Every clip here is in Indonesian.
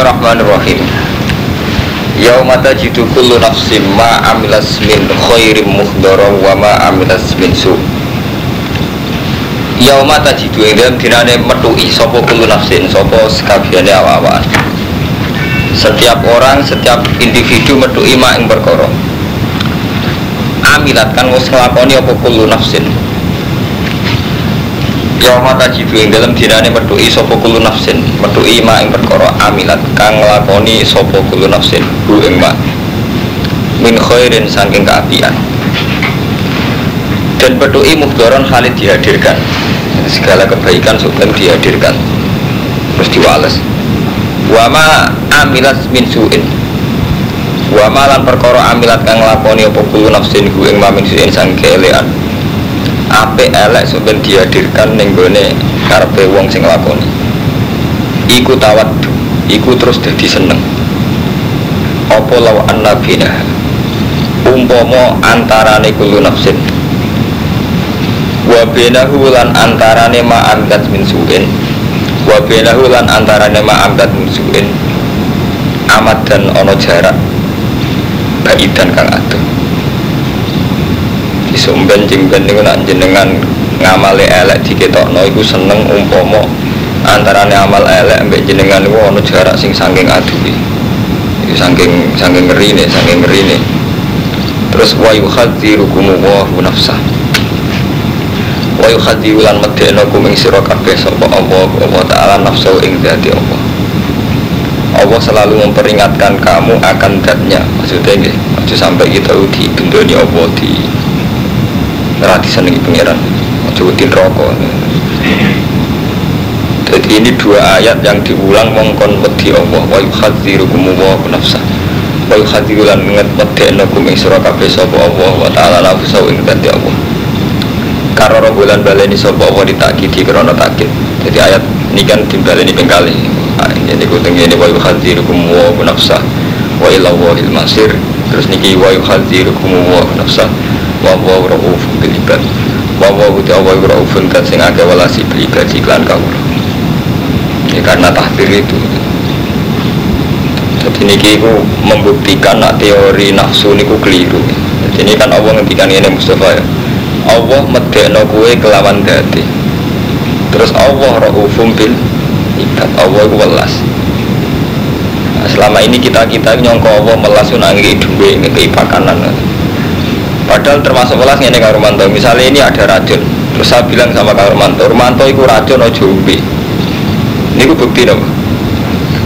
Bismillahirrahmanirrahim. Yauma tajidu kullu nafsin ma amilas min khairin muhdara wa ma amilas min su. Yauma tajidu yang dalam dinane metui sopo kullu nafsin sopo sekabiane awa-awaan Setiap orang, setiap individu metui ma ing perkara. Amilat kan wis nglakoni apa kullu nafsin Yauma tajidu yang dalam dinane medui sopo kulu nafsin. Medui ma ing perkara amilat Kang ngelakoni sopo kulu nafsin. Hu ing ma. Min khairin saking keapian. Dan medui muhdoron khalid dihadirkan. Segala kebaikan sebelum dihadirkan. Terus diwales. Wama amilat min su'in. Wama lan perkara amilat kang ngelakoni opo kulu nafsin Hu ing ma min su'in saking ape elek sampeyan dihadirkan ning gone karepe wong sing nglakoni iku tawaddu iku terus dadi seneng. Apa law annabina umpama antarane kulo nafsin. Wa bainahu lan antarane ma amdat min su'in. Wa bainahu antarane ma amdat min su'in. Amat dan ono jarak. Baidan kang adoh disumben jingben niku nak jenengan ngamale elek diketokno iku seneng umpama antarane amal elek mbek jenengan niku ana jarak sing saking aduhi iki saking saking ngerine saking ngerine. Terus wa yuhadzirukum wa nafsah. Wa yuhadziru lan medeno kum ing sira kabeh sapa Allah Allah taala nafsu ing dadi Allah. Allah selalu memperingatkan kamu akan datnya. Maksudnya nggih aja sampai kita di bendoni Allah di Rati senengi pangeran. Jauhin rokok Jadi ini dua ayat yang diulang Mongkon wedi Allah. Wa yuhadzirukum wa nafsah. Wa yuhadziru lan nget medekno kum ing sira kabeh sapa Allah wa taala nafsu ing dadi Allah. Karo bulan baleni sapa Allah ditakidi krana takid Jadi ayat ini kan dimbaleni ping kali. Ini ku tengene wa yuhadzirukum wa nafsah. Wa ila masir. Terus niki wa yuhadzirukum wa nafsah wa rauf bil wa wa uti wa raufun kan sing akeh walasi bil ibad iklan ya karena tahdir itu. Jadi niki ku membuktikan nak teori nafsu niku keliru. Jadi ini kan Allah ngendikan ini Mustafa ya. Allah medekno kue kelawan dati terus Allah raufum bil ibad Allah ku welas. Nah, selama ini kita kita nyongko Allah melas nangi duwe ngekei pakanan Padahal termasuk welas ini Kak Romanto. Misalnya ini ada racun, terus saya bilang sama Kak Romanto, Romanto itu racun ojo umbi. Ini bukti dong.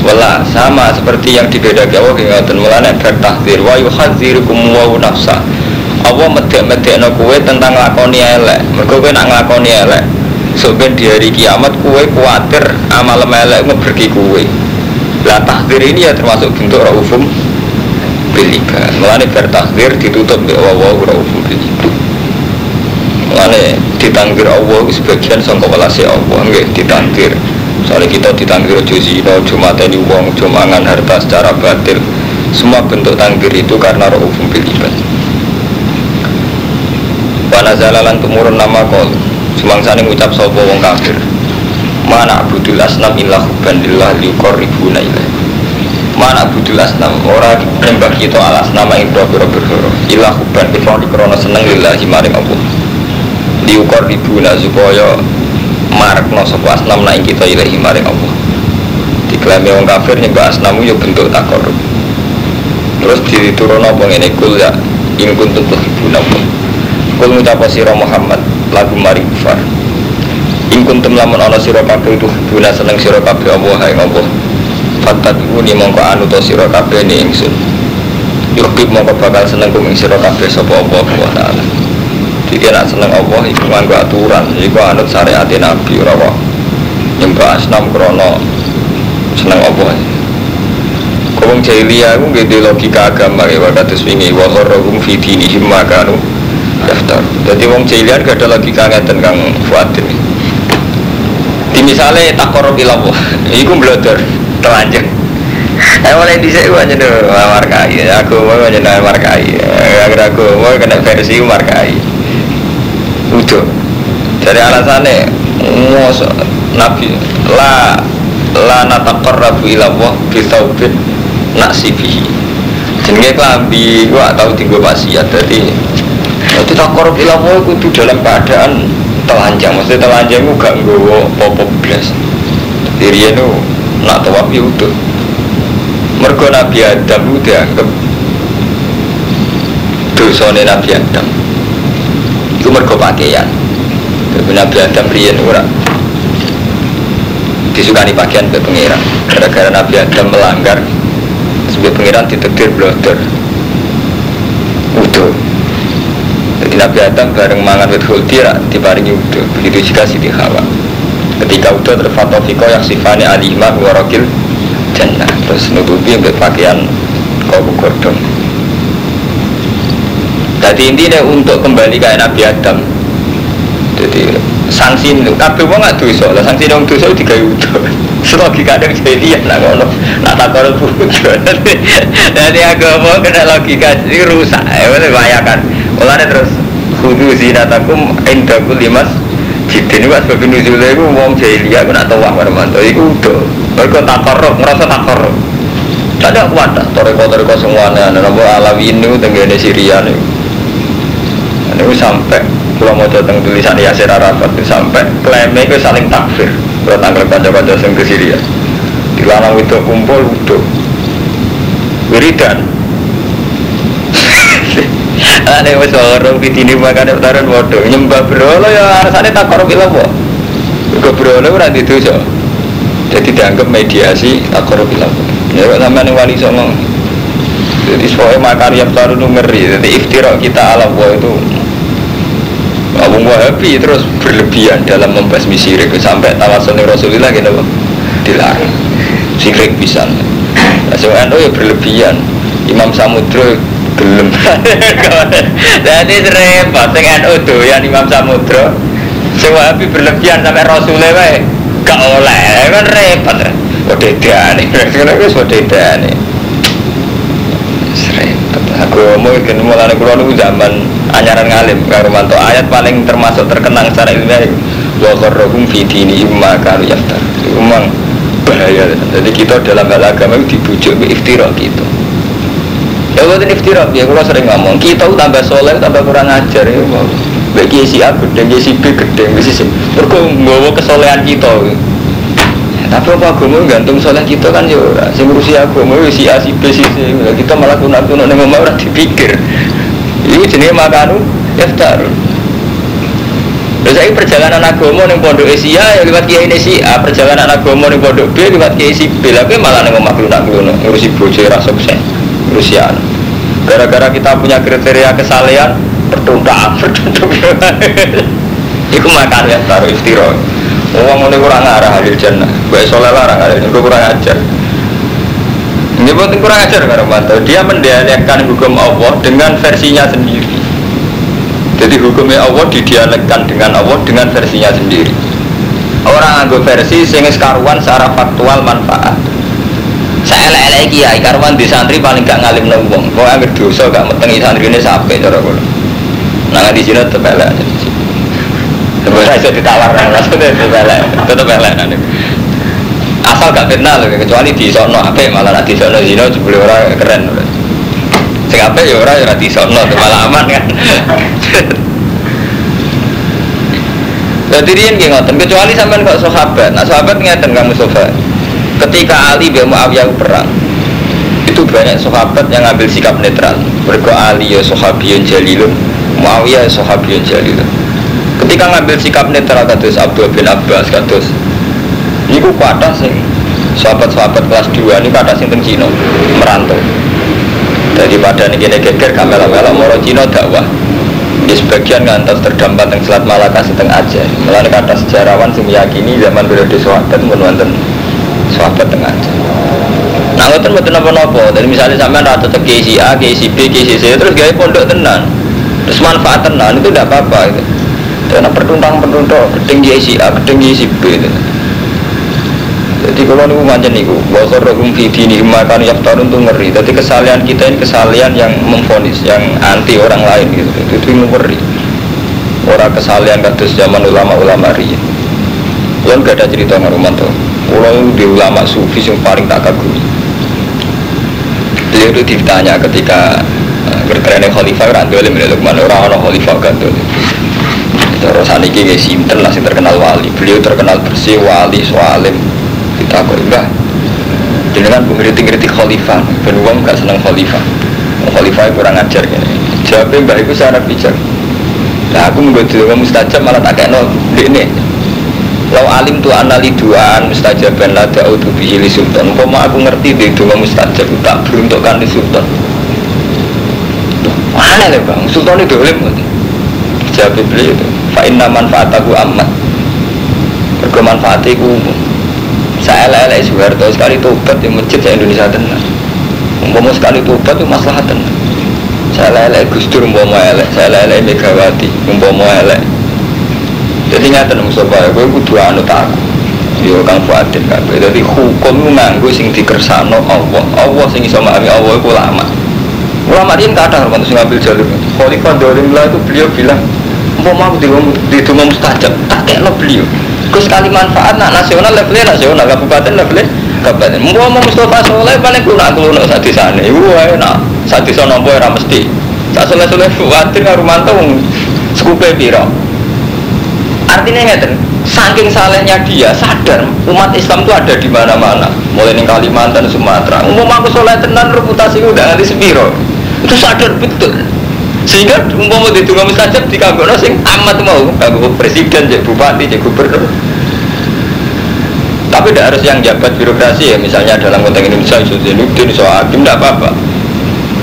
Welas sama seperti yang dibedakan Allah ingatan mulane bertahdir wa yuhadzirukum wa nafsa. Allah medek-medek no kue tentang lakoni elek. Mereka kue nak nglakoni elek. Soben di hari kiamat kue kuatir amal elek ngeberki kue. Lah tahdir ini ya termasuk bentuk raufum biliban melane bertakdir ditutup di biliban melane ditangkir Allah sebagian sangka welasi Allah nggih ditangkir soalnya kita ditangkir ojo zina ojo mateni wong ojo mangan harta secara batil. Semua bentuk tangkir itu karena raufum biliban Wana zalalan tumurun nama kol. Sumangsa ngucap sopo wong kafir? Mana abudul asnam illa hubban lillah liukor ribuna ilaih mana budul asnam ora nembak kita alas nama ilah huban kita di krono seneng lillahi maring Allah diukor ribuna supaya marak no sopo asnam naik kita ilahi maring Allah. Diklaim orang kafir nyembah asnamu yuk bentuk takor terus diturun apa ini kul ya in kuntum tuhibuna kul ngucap sira Muhammad lagu mari kufar. In kuntum lamun ana sira kabeh tuhibuna seneng sira kabeh Allah hai Allah Fatat uni mongko anu to sira kabeh ni ingsun. Yuhib mongko bakal seneng kum ing sira kabeh sapa Allah wa taala. Jadi nak seneng Allah iku nganggo aturan, iku anut syariat Nabi kok nyembah asnam krana seneng Allah. Kong jahiliyah ku nggih logika agama ya kados wingi wa gharrum fi dinihim makanu daftar. Jadi wong jahiliyah gak ada logika ngeten Kang Fuadin. Di misalnya takor ilallah, iku blodor telanjang Eh mulai di saya aja dulu markai, aku mau aja markai, agar aku mau kena versi markai. Udah, dari alasannya ngos nabi lah la nataqarrabu ila Allah bi tsaubin nasibihi jenenge klambi gua tau tinggal maksiat dadi dadi taqarrub ila Allah kudu dalam keadaan telanjang. Maksudnya telanjang itu gak nggawa popo blas. Diri itu nak tawaf ya utuh mergo Nabi Adam itu dianggap dosane Nabi Adam itu mergo pakaian. Tapi Nabi Adam riyen ora disukani pakaian ke pengiran gara-gara Nabi Adam melanggar sebagai pengiran ditetir blodor utuh jadi Nabi Adam bareng mangan wit khuldi diparingi utuh begitu juga Siti Hawa. Ketika utuh terfatofiko yang sifatnya alimah warokil jannah. Terus nutupi pakaian kau godong jadi intinya untuk kembali ke Nabi Adam. Jadi sanksi itu kabeh wong gak dosa lah. Sanksi wong dosa digawe utuh logika kadang jadi ya nak ngono. Nak takor bujuk jadi agama kena logika ini rusak ya betul bayangkan olehnya terus kudu zinatakum indaku limas Jidin itu sebab nuzulnya itu wong jahiliyah aku nak tahu wah manto itu udah. Mereka takor ngerasa takor Tadi aku ada toreko-toreko semuanya Nama alawi ini tenggene Syria nih Ini sampai kalau mau datang tulisan Yasir Arafat sampai klaimnya itu saling takfir kalau tanggal kanca-kanca yang ke Syria dilarang itu kumpul udah wiridan Ane wis orang pitini makane utaran bodoh nyembah berhala ya rasane tak korup ilang kok. Mergo berhala ora didosa. Jadi dianggap mediasi tak korup ilang. Ya kok sampean wali songo. Jadi soalnya makarya baru ngeri. Jadi iftira kita alam itu Abu Wahabi terus berlebihan dalam membasmi syirik sampai tawasul Rasulullah gitu dilarang syirik bisa. Nah, NU ya berlebihan. Imam Samudra gelem. Jadi repot sing NU doyan Imam Samudra. Sing Wahabi berlebihan sampai Rasulullah gak oleh kan repot. Wededane. Ngono wis wededane. Aku mau ikan mulai niku zaman anyaran ngalim karo mantu ayat paling termasuk terkenang secara ilmiah wa qarrahum fi dinihim ma kanu yaftar. Memang bahaya. Jadi kita dalam hal agama itu dibujuk ke iftira gitu. Ya bukan iftira, ya kalau sering ngomong kita tambah soleh tambah kurang ajar ya mau. Bagi si A gede, si B gede, si C. Kesolehan kita. Tapi apa agama gantung soleh kita kan ya. Sing ngurusi agama ya si A si B si C. Kita malah kuno-kuno ning omah ora dipikir. Iku jenenge makanu daftar. Terus saya perjalanan agama ning pondok Asia ya lewat kiai A, perjalanan agama ning pondok B lewat kiai si B. Lah malah ning omah kuno-kuno ngurusi bojo ora sukses. Ngurusi anu. Gara-gara kita punya kriteria kesalehan pertuntaan, pertuntaan. Iku makan ya taruh istirahat. Uang ini kurang arah halil jannah. Baik soleh larang halil itu kurang ajar. Ini penting kurang ajar karena mantau. Dia mendialekkan hukum Allah dengan versinya sendiri. Jadi hukumnya Allah didialekkan dengan Allah dengan versinya sendiri. Orang anggap versi sing karuan secara faktual manfaat. Saya lele kiai karuan di santri paling gak ngalim nang wong. Kok anggere dosa gak metengi santri ini sampai cara kula. Nah di sini tetep elek. Sebenarnya ditawar, maksudnya tetep elek, tetep elek. Asal gak kenal, kecuali di sono apa malah nanti sono zino jebule orang keren. Sing apa ya orang ya di sono malah aman kan. Jadi dia yang ngoten, kecuali sampean kok sahabat. Nah sahabat ngeten kamu sofa. Ketika Ali bin Muawiyah perang, itu banyak sahabat yang ngambil sikap netral. Mereka Ali ya sahabiyun jalilun, Muawiyah ya sahabiyun jalilun. Ketika ngambil sikap netral kados Abdul bin Abbas kados Niku kata sing sahabat-sahabat kelas 2 ini kata sing teng Cina merantau. Daripada nih kene geger kamera-kamera moro Cina dakwah. Di sebagian ngantos terdampar teng Selat Malaka seteng Aceh. Mulane kata sejarawan sing meyakini zaman periode sahabat mun wonten sahabat teng Aceh. Nah, ngoten mboten napa-napa. Dari misalnya sampean rata tetep KC A, KC B, KC C terus gawe pondok tenan. Terus manfaat tenan itu tidak apa-apa gitu. Karena KC A, gedeng KC B gitu. Jadi kalau niku macam niku, bahwa rohum fidi ini makan yaftarun tuh ngeri. Jadi kesalahan kita ini kesalahan yang memfonis, yang anti orang lain gitu. Itu, itu ngeri. Orang kesalahan kados zaman ulama-ulama riyin. Kalau gak ada cerita nggak Romanto. Kalau di ulama sufi yang paling tak kagumi. Beliau itu ditanya ketika berkerennya khalifah kan dolim ya Lukman orang orang khalifah kan dolim. Terus saniki nggak sinten terkenal wali. Beliau terkenal bersih wali soalim. Kita kok enggak. Jadi kan ngeritik-ngeritik khalifah. Ben uang gak seneng khalifah. Khalifah kurang ajar gini. Jawabnya mbak itu secara bijak. Nah aku menggoda kamu mustajab malah tak kayak nol. Ini Lau alim tu anali duaan mustajaban la da'udu bihi li sultan Umpama aku ngerti di doa mustajab tak beruntukkan di sultan Mana nih bang, sultan itu boleh Jawab beliau itu Fa inna manfaataku amat Mereka manfaatnya ku umum Saya lele Soeharto sekali tobat di masjid di Indonesia tenang Umpama sekali tobat itu masalah tenang Saya lele Gus Dur umpama elek Saya lele Megawati umpama elek jadi nyata Mustafa, gue kudu anut aku. Yo kang Fuadin kabeh. Jadi hukum nganggo sing dikersano Allah. Allah sing iso memahami Allah iku ulama. Ulama ini kadang waktu sing ngambil jalur. Khalifah Daulimullah itu beliau bilang, mau mau di di mustajab, tak kayak beliau. Terus kali manfaat nak nasional levelnya nasional, kabupaten levelnya kabupaten. Mau mau Mustafa Soleh paling kuno kuno saat di sana. Ibu enak, saat di sana boy ramesti. Tak soleh soleh Fuadin ngarumanto sekupe piro. Artinya ngeten, saking salehnya dia sadar umat Islam itu ada di mana-mana, mulai di Kalimantan, Sumatera. Umum aku soleh tenan reputasi udah nanti sepiro, itu sadar betul. Sehingga umpama di tunggu mustajab di kagok sing amat mau kagok presiden, jadi bupati, jadi gubernur. Tapi tidak harus yang jabat birokrasi ya, misalnya dalam konteks Indonesia, isu Zainuddin, isu Hakim, tidak apa-apa.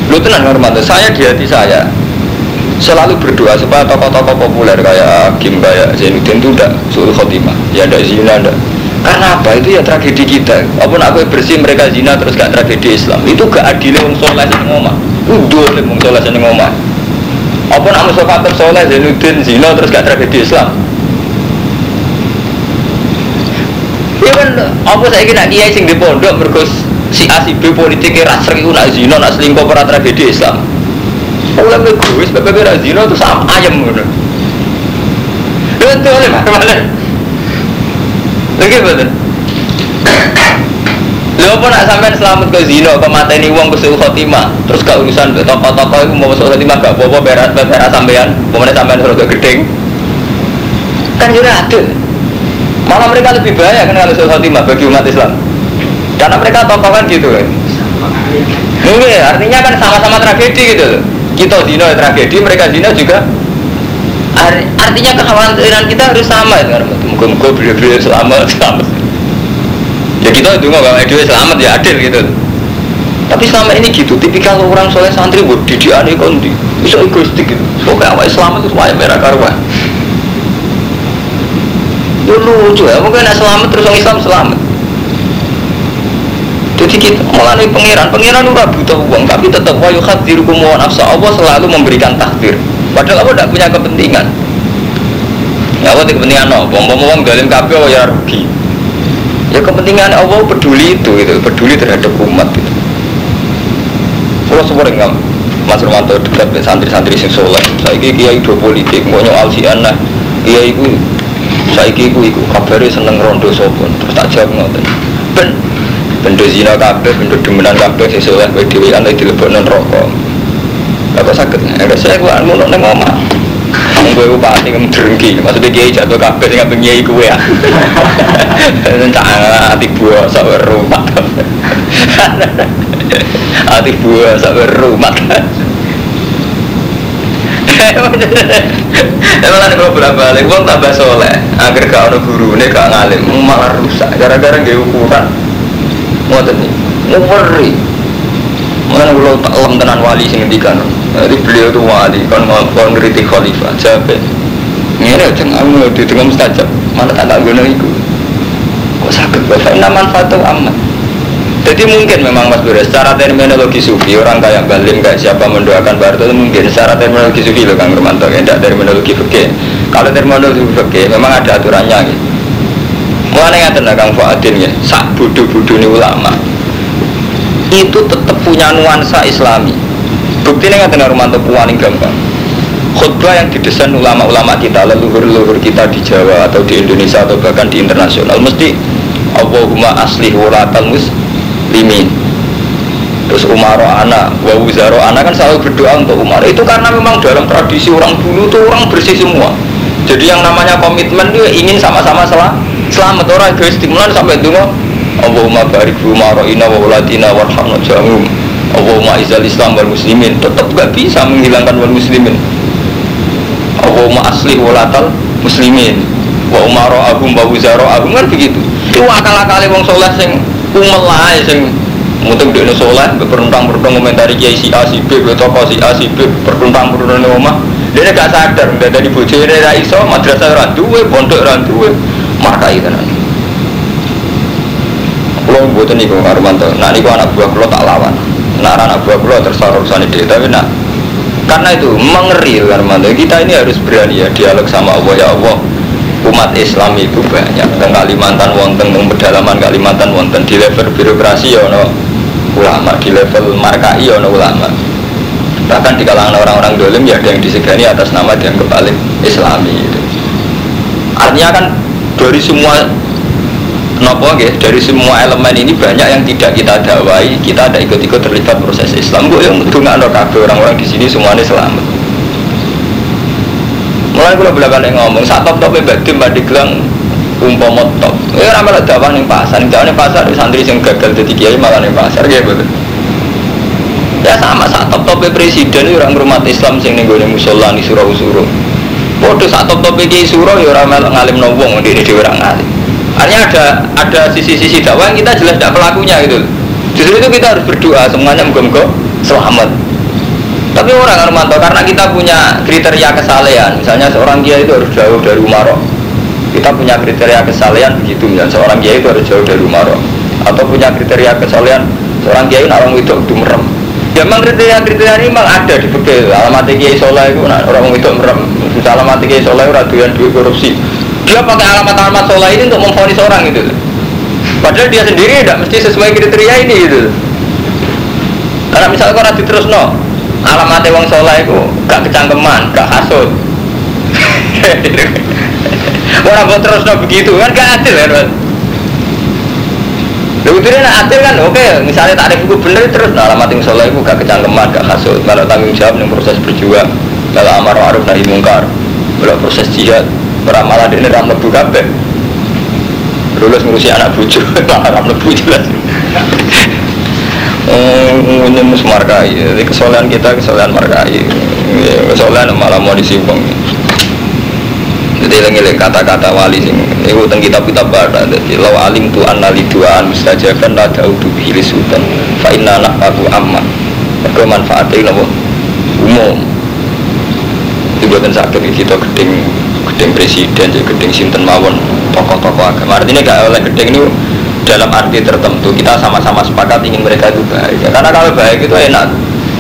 Lu tenang hormat, saya di hati saya, selalu berdoa supaya tokoh-tokoh populer kayak Hakim kayak Zainuddin itu tidak suruh khotimah. Ya tidak zina tidak karena apa? Itu ya tragedi kita. Apa pun aku bersih mereka zina terus gak tragedi Islam. Itu gak adil yang soleh yang ngomong udah yang soleh yang ngomong apa nak musuh soleh Zainuddin zina terus gak tragedi Islam Kan, apa saya kira dia sing di pondok merkus si A si B politiknya rasa itu nak zina nak selingkuh para tragedi Islam Ulama egois, bapak bera zino itu sama ayam gitu. Betul, mana? Lagi betul. Lho apa nak sampean selamat ke zino, ke mata ini uang ke khotimah, terus ke urusan toko-toko itu mau suruh khotimah gak apa-apa berat berat sampean, pokoknya sampean suruh ke gedeng. Kan juga ada. Malah mereka lebih bahaya kan kalau khotimah bagi umat Islam. Karena mereka tokoh kan gitu kan. Mungkin artinya kan sama-sama tragedi gitu kita zina ya tragedi mereka zina juga. Artinya kekhawatiran kita harus sama ya muka-muka beliau-beliau selamat selamat. Ya kita itu nggak dia selamat ya adil gitu tapi selama ini gitu tipikal orang soleh santri buat didikan kondi bisa egoistik gitu. Pokoknya awal selamat itu semuanya merah karuan itu lucu ya mungkin selamat terus orang Islam selamat jadi kita mulai pangeran, pangeran ora butuh uang, tapi tetap wa yukhadirukum wa nafsa. Allah selalu memberikan takdir. Padahal Allah tidak punya kepentingan. Ya Allah kepentingan no, bom bom bom galim kafe ya rugi. Ya kepentingan Allah peduli itu, itu peduli terhadap umat itu. Kalau sering nggak Mas Romanto dekat santri-santri sing soleh. Saya kiai do politik, mau nyual si anak. Kiai itu, saya kira itu kabarnya seneng rondo sopon. Terus tak jawab ngoten. Ben, Bendo zina kabeh, bendo demenan kabeh sing soleh kowe dhewe kan dilebokno neraka. Lah kok saged? Nek saya kuwi ngono ning omah. Wong kowe bupati ngemdrengki, maksudnya kiai jatuh kabeh sing kabeh kiai kowe ya. Cak ati buah sak rumah. Ati buah sak rumah. Emang ada beberapa balik, uang tambah soleh, agar gak ada guru ini gak ngalim, malah rusak, gara-gara gak ukuran. Ngoten nih ngeri mana kalau tak lem tenan wali sing ngendikan. Jadi beliau itu wali kan mau ngeritik khalifah jabe ini aja ngamu di tengah mustajab. Mana tak tak guna itu kok sakit bapak? Manfaat amat jadi mungkin memang Mas Bura secara terminologi sufi orang kayak Balim kayak siapa mendoakan Barto itu mungkin secara terminologi sufi loh Kang Romanto tidak terminologi fikih kalau terminologi fikih memang ada aturannya gitu Mulane ngaten Kang Fuadin ya, sak bodoh-bodoh ini ulama. Itu tetap punya nuansa Islami. Bukti ini ngaten Romanto paling gampang. khutbah yang didesain ulama-ulama kita leluhur-leluhur kita di Jawa atau di Indonesia atau bahkan di internasional mesti Allahumma aslih wulatal muslimin. Terus Umaro anak wa Wuzaro anak kan selalu berdoa untuk Umar. Itu karena memang dalam tradisi orang dulu tuh orang bersih semua. Jadi yang namanya komitmen dia ingin sama-sama sel selamat. Orang egois stimulan sampai dulu Allahumma barik Umaro ina wa wulatina warhamna jamum Allahumma izal islam wal muslimin. Tetap gak bisa menghilangkan wal muslimin. Allahumma aslih walatal muslimin. Wa umaro agum wa wuzaro agum kan begitu. Itu akal-akali wong soleh sing umel lah sing Mungkin dia soleh, berperuntang berperuntang komentari kiai si A si B, toko si A si B, berperuntang berperuntang rumah. Dia gak sadar, dia dari bujur dia iso, madrasah rantuwe, pondok rantuwe, markai tenan. Kalau buat ini kau Armanto, nah ini anak buah kulo tak lawan. Nah anak buah kulo tersorok sana dia, tapi nak karena itu mengeri Armanto. Kita ini harus berani ya dialog sama Allah ya Allah umat Islam itu banyak. Dan Kalimantan wonten teng pedalaman Kalimantan wonten di level birokrasi ya no ulama di level markai ya no ulama. Bahkan di kalangan orang-orang dolim ya ada yang disegani atas nama yang kebalik Islami itu. artinya kan dari semua nopo ya, dari semua elemen ini banyak yang tidak kita dawai kita ada ikut-ikut terlibat proses Islam. Gue yang ada orang-orang di sini semuanya selamat Mulai kalau belakang yang ngomong, saat top topnya badim pada gelang umpama top. Ya ramai lah dakwah nih pasar, nih nih pasar santri yang gagal jadi kiai malah nih pasar ya betul. Ya sama saat top topnya presiden itu orang rumah Islam sing nih gue musola nih surau surau. Bodoh saat top topnya kiai surau ya ramai ngalim nobong di di orang ngalim. Artinya ada ada sisi-sisi dakwah yang kita jelas tidak pelakunya gitu. Justru itu kita harus berdoa semuanya moga-moga selamat. Tapi orang Armanto karena kita punya kriteria kesalehan, misalnya seorang kiai itu harus jauh dari Umaro. Kita punya kriteria kesalehan begitu, misalnya seorang kiai itu harus jauh dari Umaro. Atau punya kriteria kesalehan seorang kiai orang itu itu merem. Ya memang kriteria-kriteria ini memang ada di fikih. Alamat kiai soleh itu orang itu merem. Misalnya alamat kiai itu raduan duit korupsi. Dia pakai alamat-alamat soleh ini untuk memfonis orang itu. Padahal dia sendiri tidak mesti sesuai kriteria ini gitu. Karena misalnya kalau terus no, alamat wong soleh itu gak kecangkeman, gak hasut. Orang buat terus no begitu kan gak adil kan. Lalu itu nak adil kan oke, misalnya tak ada buku bener terus nah, alamat yang soleh itu gak kecangkeman, gak hasut, kalau tanggung jawab yang proses berjuang, kalau amar ma'ruf nahi mungkar, kalau proses jihad, malah ini ram lebu kabeh. Lulus ngurusi anak bucu, malah ram lebu jelas. Ini mus markai jadi kesolehan kita kesolehan markai. Ya, kesolehan malah mau disimpang. Jadi lagi kata-kata wali sing itu tentang kitab kitab baca jadi law alim tu anali duaan mustajaban la daudu bihi sultan. Fa inna aku amma. Mergo manfaatnya nopo umum. Itu buatan sakit kita gedeng gedeng presiden jadi gedeng sinten mawon tokoh-tokoh agama. Artinya gak oleh gedeng ini dalam arti tertentu. Kita sama-sama sepakat ingin mereka itu baik. Ya, karena kalau baik itu enak.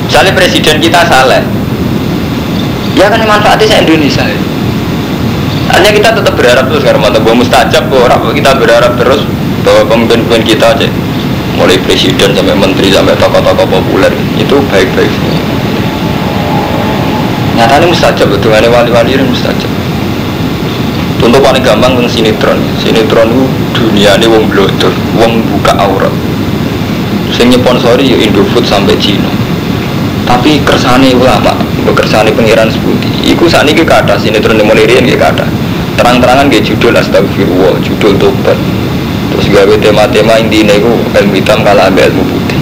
Misalnya presiden kita salah ya kan manfaatnya saya Indonesia. Ya. hanya kita tetap berharap terus karena mantap bahwa mustajab orang kita berharap terus bahwa pemimpin-pemimpin kita aja mulai presiden sampai menteri sampai tokoh-tokoh populer itu baik-baik nyatanya mustajab betul wali-wali ini mustajab Contoh paling gampang tentang sinetron. Sinetron itu dunia ini wong blotor, wong buka aurat. Sing nyponsori ya Indofood sampai Cina. Tapi kersane ulama, kersane pengiran seputi. Iku saat ini kata sinetron yang mulai rian kata. Terang-terangan kayak judul astagfirullah, judul tobat. Terus gawe tema-tema intinya itu ilmu hitam kalah ambil ilmu putih.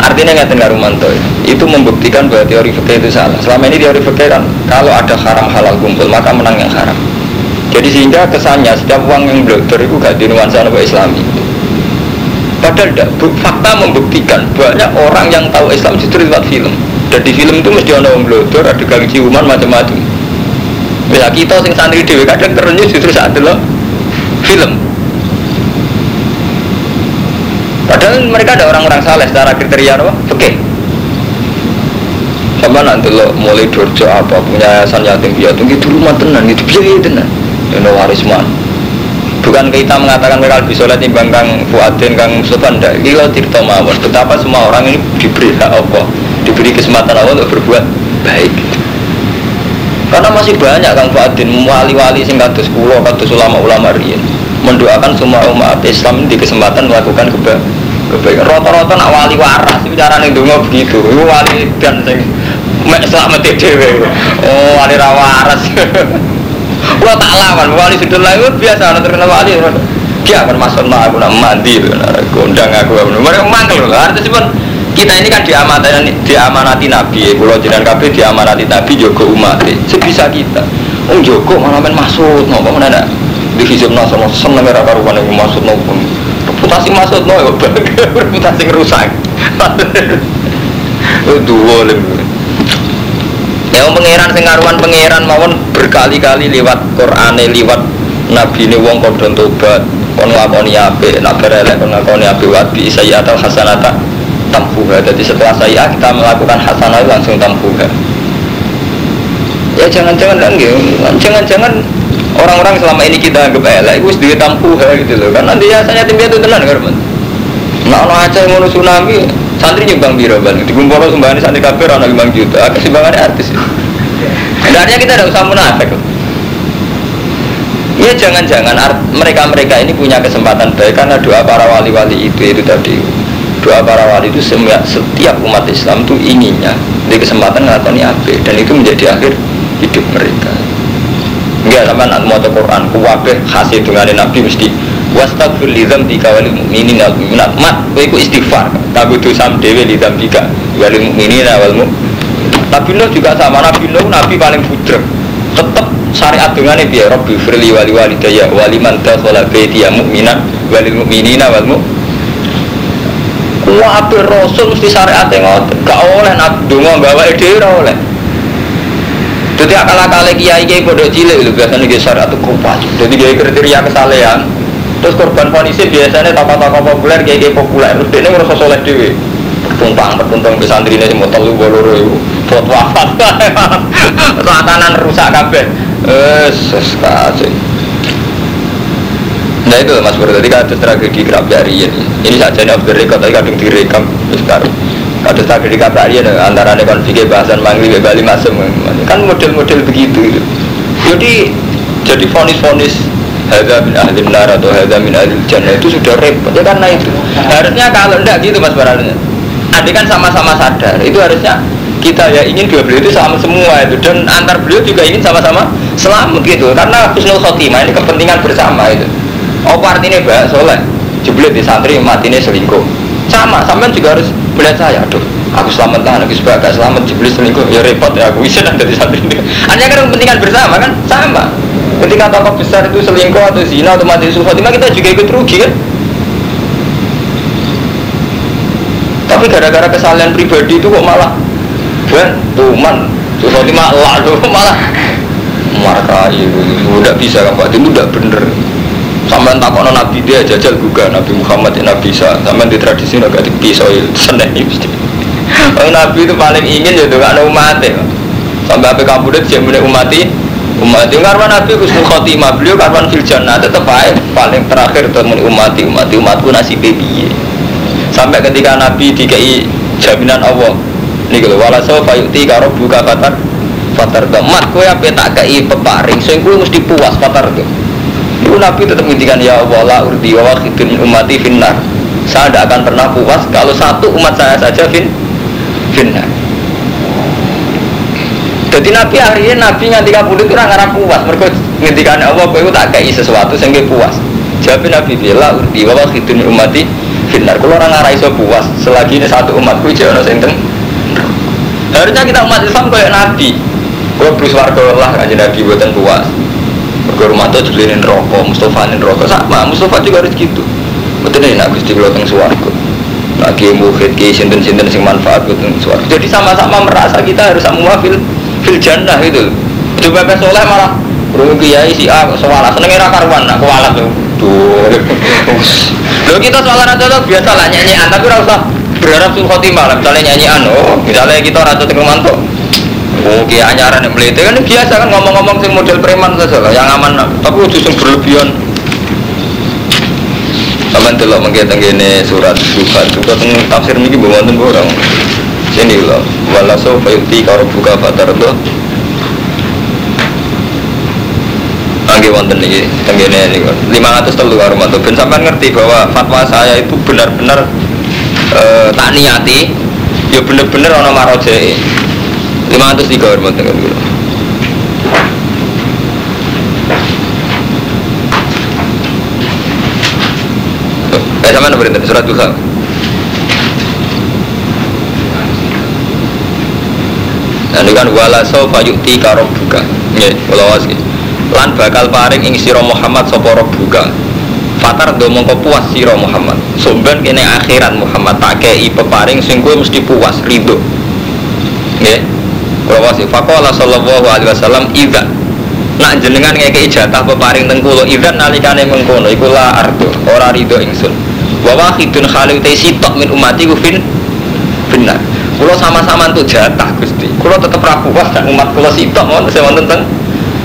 Artinya nggak tengah Rumanto itu membuktikan bahwa teori fikih itu salah. Selama ini teori fikih kan kalau ada haram halal kumpul maka menang yang haram. Jadi sehingga kesannya setiap uang yang blogger itu gak dinuansa nuansa Islami. Padahal tidak, fakta membuktikan banyak orang yang tahu Islam justru lewat film. Dan di film itu mesti ada blogger, ada gang ciuman macam-macam. Bisa kita sing santri dewi kadang terenyuh justru saat itu film. Padahal mereka ada orang-orang saleh secara kriteria apa? Oke. Sama nanti lo mulai dorjo apa punya yayasan yatim piatu gitu rumah tenan gitu biaya tenan Yono Warisman bukan kita mengatakan mereka lebih soleh timbang Kang Fuadin, Kang Sultan tidak gila cerita mawon. Betapa semua orang ini diberi hak Allah diberi kesempatan Allah untuk berbuat baik. Karena masih banyak Kang Fadin wali-wali sing kados kula kados ulama-ulama riyen. Mendoakan semua umat Islam di kesempatan melakukan keba kebaikan. Rata-rata nak wali waras itu carane ndonga begitu. Wali dan sing mek selamat dhewe. Oh, wali ra Kula tak lawan wali sudah lain biasa ana terkenal wali. Dia akan masuk aku nak mandi, gondang aku. Mereka manggil, artinya kita ini kan diamanati diamanati Nabi, pulau jenengan kabeh diamanati Nabi Joko umat. Sebisa kita. Oh Joko malah main masuk, nopo mana di hijab nasional seneng era karuan yang masuk nopo. Reputasi masuk nopo, reputasi rusak. Dua lebih. Yang pangeran sing karuan pangeran mawon berkali-kali lewat Quran lewat Nabi ini wong kodon tobat kon ngakoni ape nak berelek kon ngakoni ape wa bi sayyi'atal hasanata tampuha jadi setelah saya kita melakukan hasanah langsung tampuha ya jangan-jangan kan gitu. Jangan-jangan orang-orang selama ini kita anggap elek itu sedikit tampuha gitu loh. Nanti biasanya tim itu tenan kan nah ono aja ngono tsunami santri nyumbang biro bang di kumpul sumbangane santri kafir orang lima juta. Kesimbangannya artis sebenarnya kita tidak usah munafik Ya jangan-jangan mereka-mereka ini punya kesempatan baik karena doa para wali-wali itu itu tadi. Doa para wali itu setiap umat Islam itu inginnya di kesempatan ngelakoni apa dan itu menjadi akhir hidup mereka. Enggak sama nak mau Quran kuwabe khasih dengan Nabi mesti wastagfir li dzambika wal mu'minina wal mu'minat. Mat iku istighfar kagu sam dhewe li dzambika wal mu'minina wal Nabi Nuh juga sama Nabi Nuh Nabi paling budrek tetap syariat dengan ini biar Rabbi firli wali wali daya wali man dakhala baitiya mu'minan walil mu'minina wal mu'min Wah, Rasul mesti syariat ngoten. Gak oleh nak donga bawa ide oleh. Jadi akal-akal kiai kiai bodoh cilik itu biasanya dia syariat itu kupas. Jadi dia kriteria kesalehan. Terus korban fonisi biasanya tokoh-tokoh populer kiai kiai populer. Terus dia merasa soleh dewi. Pertuntang pertuntang ke santri ini semua telu boloro itu. Buat wafat. Tatanan rusak kabeh. Eh, seskasih. Nah itu Mas Bro, tadi kan ada tragedi Krabiarian Ini saja ini off the record, tapi kadang direkam. Sekarang Ada tragedi Krabiarian antara konflik bahasan Mangli, Bali, Masem Kan model-model begitu gitu. Jadi jadi fonis-fonis Hadza min ahli nar atau hadza min ahli jannah itu sudah repot. Ya karena itu. Harusnya kalau enggak gitu mas Baralnya Adik kan sama-sama sadar. Itu harusnya kita ya ingin dua beliau itu sama semua itu. Dan antar beliau juga ingin sama-sama selamat gitu. Karena husnul khotimah ini kepentingan bersama itu. Apa artinya mbak? Soleh. Jeblet di santri ini selingkuh. Sama sampean juga harus melihat saya. Aduh aku selamat lah aku sebagai selamat jeblet selingkuh. Ya repot ya. Aku bisa dari santri ini. Hanya kan kepentingan bersama kan? Sama. Ketika tokoh besar itu selingkuh atau zina atau mati suhu kita juga ikut rugi kan? Tapi gara-gara kesalahan pribadi itu kok malah ben tuman. Suhu malah tuh malah. Marah itu udah bisa kan itu udah bener. Sampai takut nabi dia jajal juga Nabi Muhammad ya Nabi Isa. Sampai di tradisi agak di pisau seneng mesti. Nabi itu paling ingin ya dengan umat ya. Sampai apa kamu dia mulai umati umat itu karena Nabi khusnul khotimah beliau karena fil jannah tetap baik paling terakhir untuk umati umati umatku nasi baby sampai ketika Nabi dikai jaminan Allah ini kalau wala so fayuti karo buka fatar fatar mat kue apa tak kei peparing sehingga mesti puas fatar tuh itu Nabi tetap menghentikan ya Allah la urdi wa wakhidun umati finnar. Saya tidak akan pernah puas kalau satu umat saya saja fin finnar. Jadi Nabi akhirnya Nabi nganti kabudut itu orang puas. Mereka ngendikan Allah kowe tak kayak sesuatu sehingga puas. Jawab Nabi bila urdi wa wakhidun umati finnar. Kalau orang ngarai so puas selagi ini satu umatku jangan senten. Harusnya kita umat Islam kayak Nabi. Gue bersuarga Allah kan Nabi buatan puas. Mergo Romanto jelirin rokok, Mustafa nih rokok sama, Mustafa juga harus gitu. Betul nih, nak gusti kalau suwargo. Lagi mukhid ki sinten sinten sing manfaat teng suwargo. Jadi sama-sama merasa kita harus semua fil fil jannah gitu. Coba pe soleh malah Bro kiai si A seneng era karuan nak kualat tuh. Tuh. Lo kita soalan aja tuh biasa lah nyanyian tapi ora usah berharap sul khotimah lah misalnya nyanyian oh misalnya kita rasa teng mantuk Oh, kia anyaran yang meliti kan biasa kan ngomong-ngomong sing model preman saja lah, yang aman. Tapi udah sing berlebihan. Sama delok mengke tenggene surat suka juga tafsir niki bawa wonten orang. Sini loh, wala so fayuti karo buka fatar tuh. Nggih wonten iki tenggene niku 500 telu karo mantu. Ben sampean ngerti bahwa fatwa saya itu benar-benar eh, tak niati ya bener-bener ana marojeke. 500 tiga hormat dengan kula. Eh sama nomor itu surat duha. Nah, ini kan wala sofa yukti karo buka. Nggih, kula was nggih. Lan bakal paring ing sira Muhammad sapa buka. Fatar do mongko puas sira Muhammad. Sumben kene akhirat Muhammad tak kei peparing sing kowe mesti puas ridho. Nggih. Kula was faqala sallallahu alaihi wasallam idza nak jenengan ngekei jatah peparing teng kula idzan nalikane mengkono iku la ardo ora ridho ingsun. Wa wahidun khalil te sitok min umati ku fin benar. Kulo sama-sama untuk jatah Gusti. Kulo tetep ra puas dan umat kulo sitok mon sing wonten teng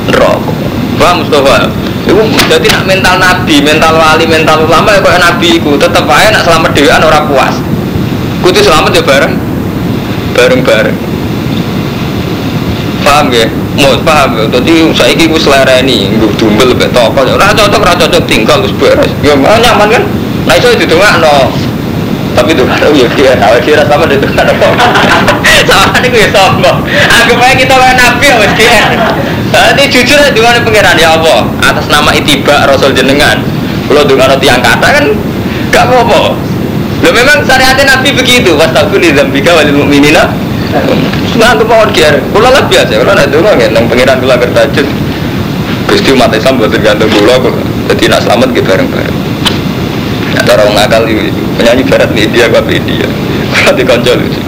neraka. Paham Mustafa? Iku jadi nak mental nabi, mental wali, mental ulama ya kayak nabi iku tetep aja nak selamat dhewean ora puas. Kudu selamat ya bareng bareng-bareng. Paham ya? Mau paham ya? Jadi saya ini gue selereni, gue dumbel lebih toko. Ora cocok, ora cocok tinggal terus beres. Ya mana nyaman kan? Nah itu itu no. Tapi itu kan ya dia tahu kira sama itu kan sama ini gue ya sombong. Aku pengen kita kayak nabi ya mesti. Jadi jujur aja dengan pangeran ya Allah atas nama itiba Rasul jenengan. Kalau dengan tiang kata kan gak apa-apa. Lo memang syariatnya Nabi begitu. Wastaghfir li dzambika walil mu'minina. Nah, itu mau kiar. Kula lah biasa. Kula nak donga nggih nang pangeran kula bertajud. Gusti umat Islam boten gantung kula kok. Nak selamat ki bareng-bareng. Ya cara wong akal iki penyanyi barat media apa media. Kula dikonco lucu.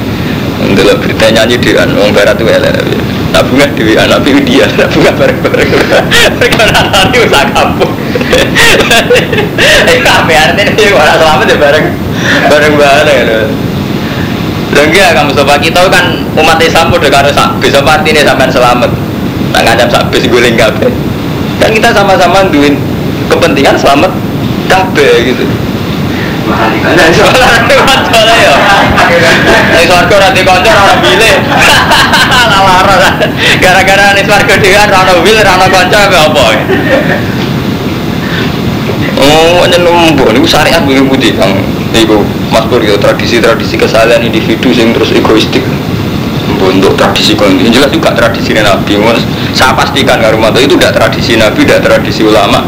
Ndelok berita nyanyi di wong barat itu. Bunga dewi anak dia, nak bunga bareng-bareng. Mereka nanti usah kampung. Eh kafe artinya dia orang selamat ya bareng bareng-bareng. Dan ya kamu sobat kita kan umat Islam udah karo sak bisa pasti nih sampai selamat. Tak ngajak sak bis guling kafe. Kan kita sama-sama duin kepentingan selamat kafe gitu. Soalnya ya. Ning swarga ora dikonco ora bilih. Lara. Gara-gara ning swarga dhewe ora ono wil ora ono apa apa. Oh, ini nombor, ini syariat begini putih, kang. Mas Pur ya tradisi-tradisi kesalahan individu yang terus egoistik. Untuk tradisi kon ini jelas juga tradisi Nabi. Saya pastikan kalau itu tidak tradisi Nabi, tidak tradisi ulama.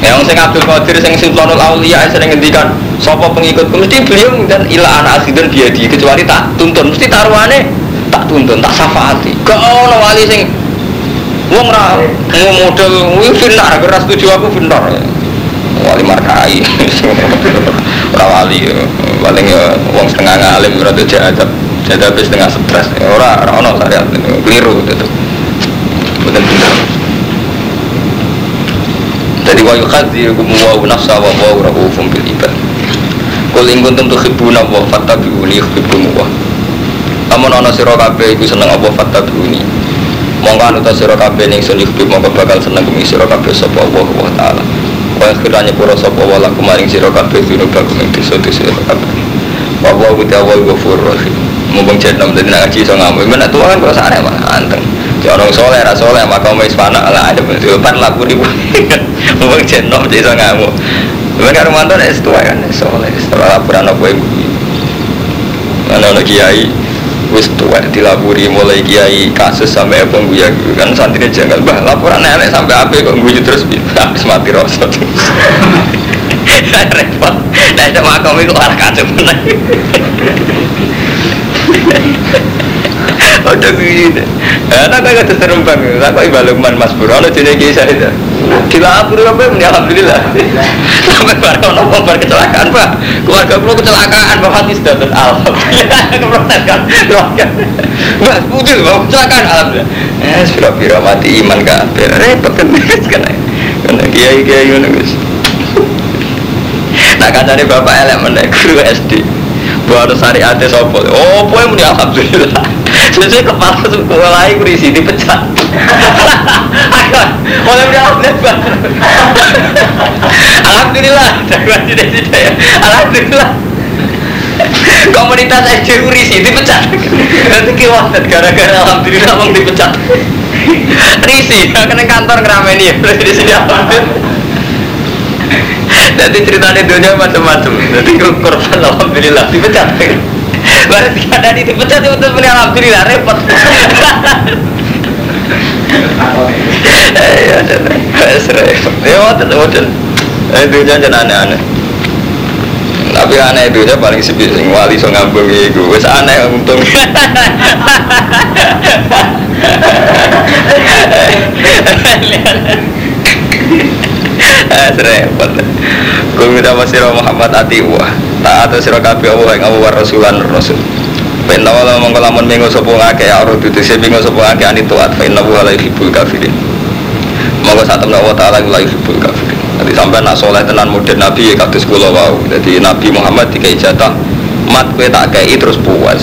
Yang sing Abdul Qadir sing Sultanul Auliya sering ngendikan sapa pengikut mesti beliau dan ila anak asidun dia di kecuali tak tuntun. Mesti taruhane tak tuntun tak syafaati. Kok ono wali sing wong ra model kuwi finar keras tujuh aku finar wali markai. Ora wali paling ya wong setengah ngalim ora jadab jadab setengah stres. Ora ora ono syariat keliru itu betul betul jadi wa yukadzirukum wa nafsa wa wa rahufum bil ibad Kul ing kuntum tuhibbuna wa fattabi'uni yuhibbukum wa Namun ana sira kabeh iku seneng apa fattabi'uni. Mongko anu ta sira kabeh ning sun yuhib mongko bakal seneng kumi sira kabeh sapa Allah wa taala. Wa akhirane pura sapa wa lakum maring sira kabeh dunubakum ing dosa-dosa sira kabeh. Wa wa utawa ghafurur rahim. Mumpung jeneng dadi nak ngaji iso ngamu men nek tuwa kan kok mah anteng orang soleh, ra soleh, maka mau ispana ala ada empat laku ribu. Mumpung jeneng iso ngamu. Mereka Romanto es tua kan, soleh. Setelah laporan apa ibu, mana ada kiai, wis tua dilapuri mulai kiai kasus sampai apa gue kan santri janggal bah laporan nenek sampai apa kok gue terus habis mati rosot. Repot, nah itu makam itu arah kacau menang. Udah begini. Anak kaya kata serempang, aku ibalukman mas bro, ada jenis kisah itu. Aku apa alhamdulillah. Sampai barang nopo bar kecelakaan pak, keluarga bro kecelakaan, bapak hati sudah alhamdulillah. Keprotes kan, keluarga. Mas putih, bapak kecelakaan alhamdulillah. Eh, sudah bira mati iman kan, repot kan, karena karena kiai kiai mana guys. Nah katanya bapak elek mana guru SD. Baru syariatnya sopo. Oh, muni alhamdulillah. Sesuai kepala sekolah itu berisi dipecat. Mulai muni alhamdulillah. Alhamdulillah. Tidak tidak ya. Alhamdulillah. Komunitas SD urisi dipecat. Nanti kiwasan gara-gara alhamdulillah mau dipecat. Risi, kena kantor ngerameni ya, di sini Jadi ceritanya dunia macam-macam. Jadi korban alhamdulillah dipecat. Berarti ada di dipecat itu untuk alhamdulillah repot. Ya, ya, wadah, wadah. Itu jangan aneh-aneh. Tapi aneh itu paling sepi sing wali so ngambung iku. Wis aneh untung. Repot. Kul minta masira Muhammad ati wah. Tak atau sira kabeh Allah ing Allah rasulan rasul. Penna wala mongko lamun minggu sapa ngake ya dudu sing minggu sapa ngake ani tuat fa inna wa la yuhibbul kafirin. Monggo satem Allah taala la yuhibbul kafirin. Nanti sampai nak soleh tenan modern Nabi ya kados kula wau. Jadi Nabi Muhammad dikai jatah mat kowe tak kei terus puas.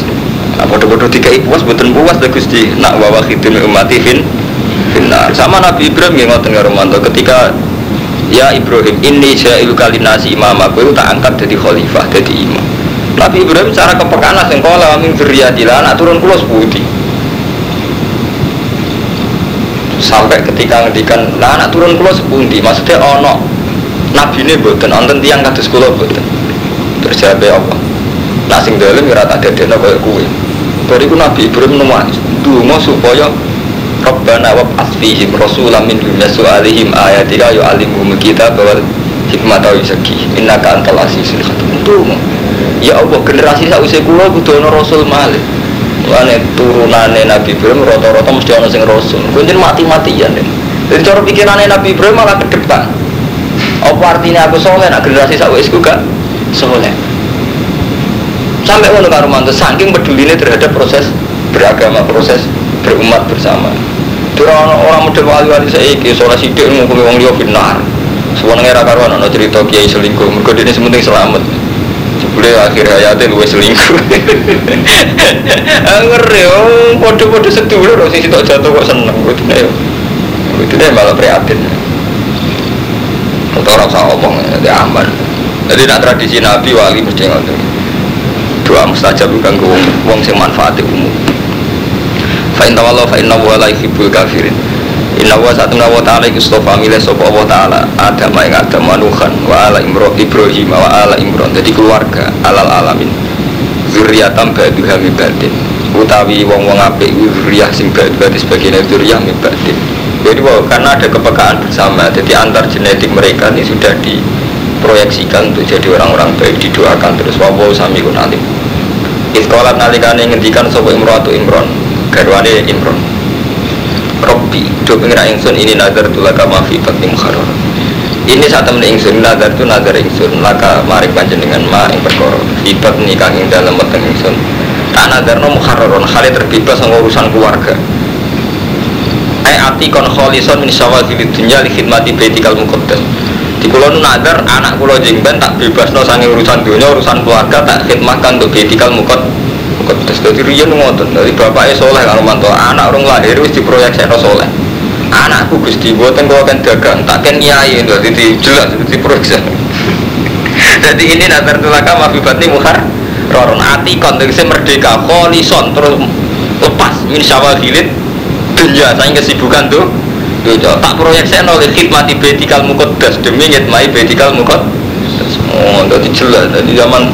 Nah, bodoh-bodoh dikai puas boten puas lha Gusti. Nak wawa khidmi ummati fin. Sama Nabi Ibrahim yang ngoten karo ketika Ya Ibrahim, ini jailu kalinasi imam aku tak angkat jadi khalifah, jadi imam. Nabi Ibrahim cara kepekaan lah sengkola min dzurriyyatillah anak turun kula seputi. Sampai ketika ngendikan, lah anak turun kula sepundi, maksudnya ono nabi ini buatan, nonton tiang kados kula buatan. Terus jawabnya apa? Nah sing dalam ya rata dadekno kaya kuwe. Bariku Nabi Ibrahim nuwani, dungo supaya Rabbana wa asfihim rasulam min yasu'alihim ayatika yu'alimuhum kita bahwa hikmah tau yusaki innaka antal azizul hakim itu ya Allah generasi sausai kula kudu ana rasul malih Wane turunane Nabi Ibrahim rata-rata mesti ana sing rasul. Kuwi mati-matian deh. Jadi cara pikirannya Nabi Ibrahim malah ke depan. Apa artinya aku soleh nak generasi sausku gak soleh? Sampai ngono karo mantu saking pedulinya terhadap proses beragama, proses berumat bersama. Dura orang model wali-wali saya iki soleh sidik ngukumi wong liya benar. Sebenarnya era karuan ana cerita kiai selingkuh, mergo dene sementing selamat. Jebule akhir hayatnya luwe selingkuh. Ngeri oh padha-padha sedulur sing sitok jatuh kok seneng kudune yo. Kudune malah prihatin. Atau orang usah ngomong, jadi aman. Jadi nak tradisi Nabi wali mesti ngoten. Doa mustajab wong wong sing manfaat umum. Fa inna wallahu fa wa la yuhibbul kafirin. Inna wa satu wa ta'ala iku stofa milih sapa Allah taala? Adam ing Adam manuhan wa ala Imran Ibrahim wa ala Imran jadi keluarga alal alamin. Zuriatam ba'duha min ba'din. Utawi wong-wong apik iku zuriyah sing ba'du sebagian zuriyah min ba'din. Jadi wow, karena ada kepekaan bersama jadi antar genetik mereka ini sudah diproyeksikan untuk jadi orang-orang baik didoakan terus. Wawo sami kun alim. Iskolat nalikane ngendikan sapa Imran Imran garwane Imran Robbi do pengira ingsun ini nazar tulaka mafi bakti mukharor ini saat temen ingsun nazar tu nazar ingsun laka mari dengan ma ing perkara ibat nikah ing dalam weteng ingsun. Tak nazar no mukharoron hal terbebas sama urusan keluarga. Ai ati kon kholison min syawazil dunya li khidmati baitikal muqaddas di kulo nazar anak kulo jengben tak bebas no sangi urusan dunia urusan keluarga tak khidmahkan untuk baitikal muqaddas Terus dari Rian ngotot dari bapaknya soleh kan romanto anak orang lahir wis diproyek saya soleh. Anakku gusti buatan kau akan dagang tak kan nyai jadi jelas di proyek Jadi ini nazar tulaka mafibati muhar roron ati konteks merdeka kolison terus lepas ini syawal hilit dunia saya kesibukan tuh Dunia. tak proyek saya nol khidmati betikal mukodas demi ngitmai betikal mukot oh jadi jelas jadi zaman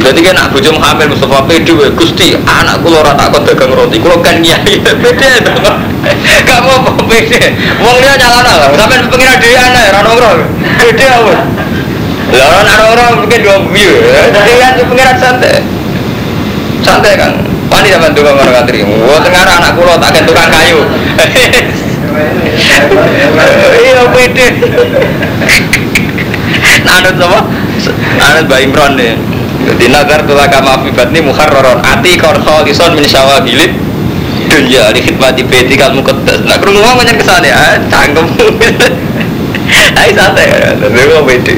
Berarti kan aku cuma hamil Mustafa we Gusti anak kula ora tak dagang roti kula kan nyai. Gak mau apa pede. Wong dia nyalana lah. Sampai pengira dhewe anak ora nongkrong. Pede apa? Lah ora nongkrong mungkin dua view. Jadi kan pengira santai. Santai kan. Wani sampean tukang orang ngatri. Wah tengah anak kula tak tukang kayu. Iya pede. Anut apa? Anut Mbak Imron deh. Jadi nazar tulah kama fibat ini mukharroron ati kon kholison min syawabilit dunia di khidmati beti kal mukedas. Nak kurung ngomong macam ke sana ya, cangkem. Ayo santai, tapi gue beda.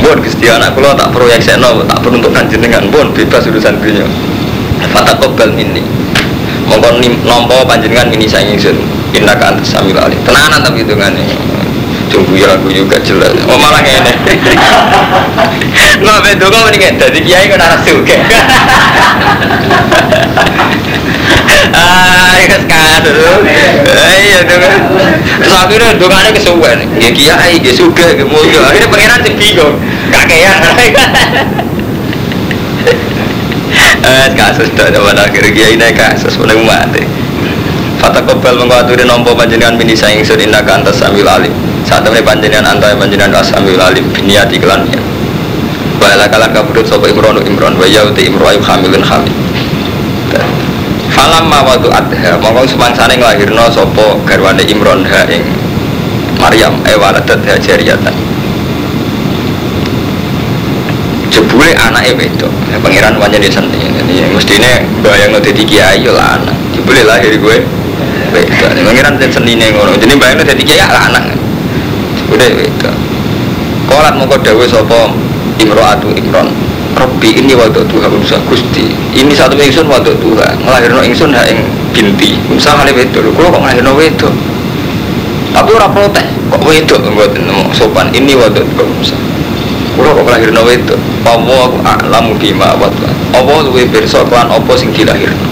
Bon, gusti anak kulo tak proyek seno, tak perlu untuk dengan bon bebas urusan dunia. Fata kobal ini. Mongkon nompo panjenengan ini saya ingin Inna kantas sambil alih. Tenanan tapi hitungannya. Tunggu ya aku juga jelas. Oh malah ngene. Nggak betul kok mendingan dari kiai kan arah suka. Ah, ya sekarang. Terus akhirnya dongane kesuwen. Nggih kiai, nggih sugih, nggih mulya. Akhirnya pangeran sing bingung. Kakean. Eh kasus tok zaman akhir kiai naik kasus mulai mati. Fata kobel mengkawaturi nompo panjenengan mini saing sun indah kantas sambil alim. Saat temen panjenengan antai panjenengan sambil alim biniati kelannya. Baiklah kalan kabudut sopo imron imron wa yauti imro hamilun hamil. Falam mawatu adha mongkong semangsane nglahirno sopo garwane imron ha ing Maryam e waladat ha jariyatan. Jebule anake wedok. Ya, pangeran pancen ya seni. Jadi mestine bayang dadi kiai yo lanang. Jebule lahir gue. Pangeran senine ngono. Jadi bayang dadi kiai ya lanang. Jebule wedok. Kolat mongko dawuh sapa Imro'atu Imron Robbi ini waktu Tuhan Musa Gusti. Ini satu ingsun waktu Tuhan. Ngelahirno ingsun ha ing binti. Musa kali wedok. Kalau kok ngelahirno wedok? Tapi orang protes Kok wedok nemu? Sopan Ini waktu Tuhan Musa. Kulo kok ngelahirno wedok? Allah aku a'lamu bima awat Allah luwe pirsa klan apa sing dilahirno?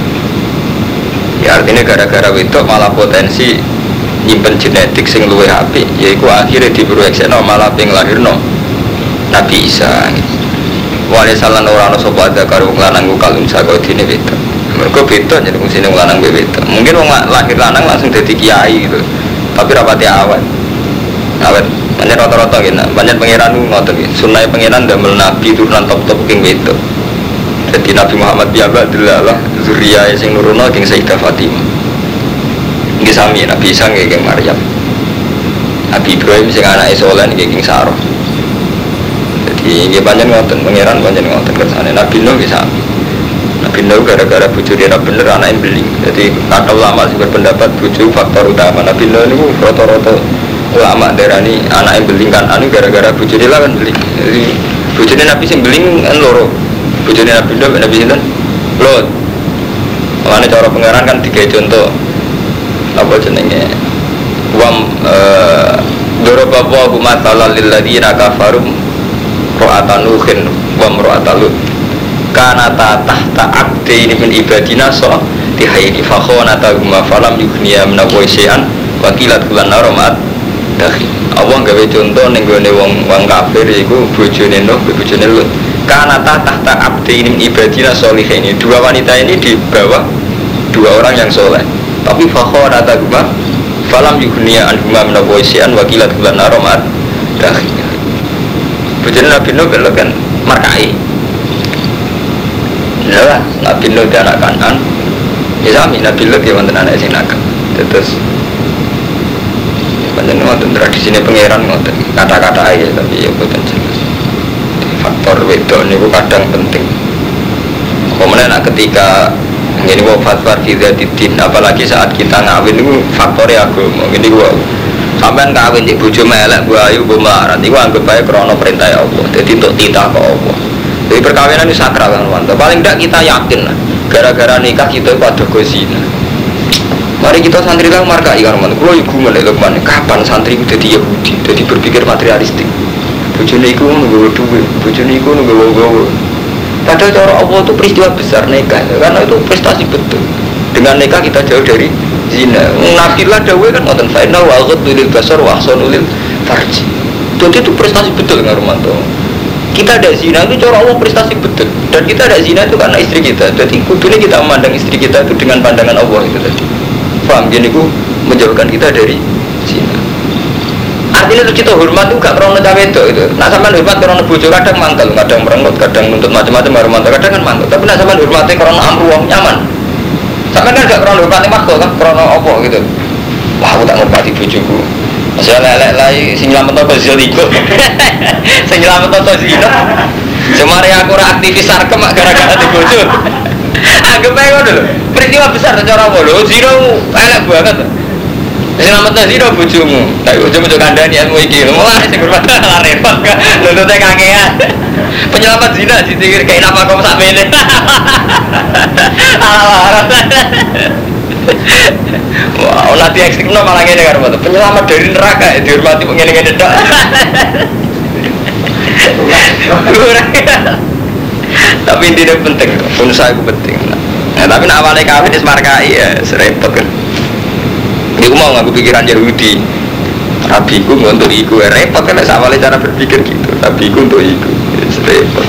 Ya artinya gara-gara wedok malah potensi nyimpen genetik sing luwe api yaiku akhirnya diproyeksino malah ping lahirno. Nabi Isa Wali salan ora ana sapa ada karo wong lanang ku kalung saka dine wedok. Mergo beda jadi wong sine wong lanang wedok. Mungkin wong lahir lanang langsung dadi kiai gitu. Tapi rapati awet. Awet. Banyak rata-rata gitu. Banyak pangeran ngotot gitu. Sunai pangeran damel nabi turunan top-top king wedok. Jadi Nabi Muhammad biaba adalah zuriya sing nuruno king Sayyidah Fatimah Nggih sami Nabi Isa nggih Maryam Nabi Ibrahim sing anake soleh nggih king Sarah jadi ini banyak ngoten, pangeran banyak ngoten kersane. Nabi Nuh bisa. Nabi Nuh gara-gara bujur dia bener anak yang beling. Jadi kata ulama sih berpendapat bujur faktor utama. Nabi Nuh ini roto-roto ulama daerah ini anak yang beling kan anu gara-gara bujur dia kan beling. Jadi bujurnya Nabi sih beling kan loro. Bujurnya Nabi Nuh Nabi Sinten lot. Makanya cara pangeran kan tiga contoh apa jenenge? Wam eh Doroba wa matala lil ladina kafarum ro'ata nuhin wa ro'ata lut. Kana ta tahta abdi ini min ibadina so tihaini fakhona huma falam yukhniya minawai syai'an wakilat kulan naromat dahi Allah gawe contoh ning gone wong wong kafir iku bojone Nuh bojone Lut. Kana ta tahta abdi ini min ibadina ini dua wanita ini di bawah dua orang yang soleh tapi fakhona huma falam yukhniya anhuma minawai syai'an wakilat kulan naromat dahi Bujurnya Nabi Nuh kalau kan markai Ya lah, Nabi Nuh dia anak kanan. Ya Nabi Nuh dia mantan anak sing nakal. Terus Panjang ngoten tradisi ini pangeran ngoten kata-kata aja tapi ya bukan jelas. Faktor wedok ini kadang penting. Kemudian ketika ini gua fatwa tidak didin apalagi saat kita ngawin itu faktornya agama ini gua Sampai kawin di bujo melek bu ayu bu marat Iku anggap baik krono perintah ya Allah. Jadi untuk titah ke Allah. Jadi perkawinan ini sakral kan mantap Paling tidak kita yakin lah Gara-gara nikah kita pada gozina. Mari kita santri lah marka ikan mana Kalau ibu melek mana Kapan santri itu jadi Yahudi Jadi berpikir materialistik? Bujone iku nunggu duit Bujone iku nunggu gawa Padahal cara Allah itu peristiwa besar nikah Karena itu prestasi betul. Dengan nikah kita jauh dari zina. Nafilah dawe kan ngoten final wa ghadul basar wa ahsanul farji. Jadi itu prestasi betul dengan Romanto. Kita ada zina itu cara Allah prestasi betul. Dan kita ada zina itu karena istri kita. Jadi kudunya kita memandang istri kita itu dengan pandangan Allah itu tadi. Paham gini ku menjauhkan kita dari artinya itu kita hormat itu gak krono cawe itu itu nah sama hormat krono bojo kadang mantel kadang merenggut kadang nuntut macam-macam Romanto kadang kan mantel tapi nah sama hormatnya krono amruh nyaman Sampai kan gak krono hormati makhluk kan krono opo gitu. Wah aku tak ngormati bojoku. Saya lelek lagi sing nyelamet apa zeligo. Sing nyelamet apa zino. Semari aku ora aktivis sarkem gara-gara di bojo. Anggap aja lho. Peristiwa besar cara apa lho. Zino elek banget. Selamat nasi dong bujumu. Tapi bujumu juga kandani ilmu iki. Mulai sing hormat lah repot kan. Nuntutnya kakean. Penyelamat zina sih kayak apa kau sampai ini. Alah Wow, nanti ekstrim no malah ngene karo Penyelamat dari neraka ya dihormati ngene-ngene tok. Tapi intinya penting, pun saya penting. Nah, tapi awalnya kawin is markai ya, serempet kan. Iku mau ngaku pikiran Yahudi. Nabi ku untuk iku repot kan sama cara berpikir gitu. Nabi ku untuk iku repot.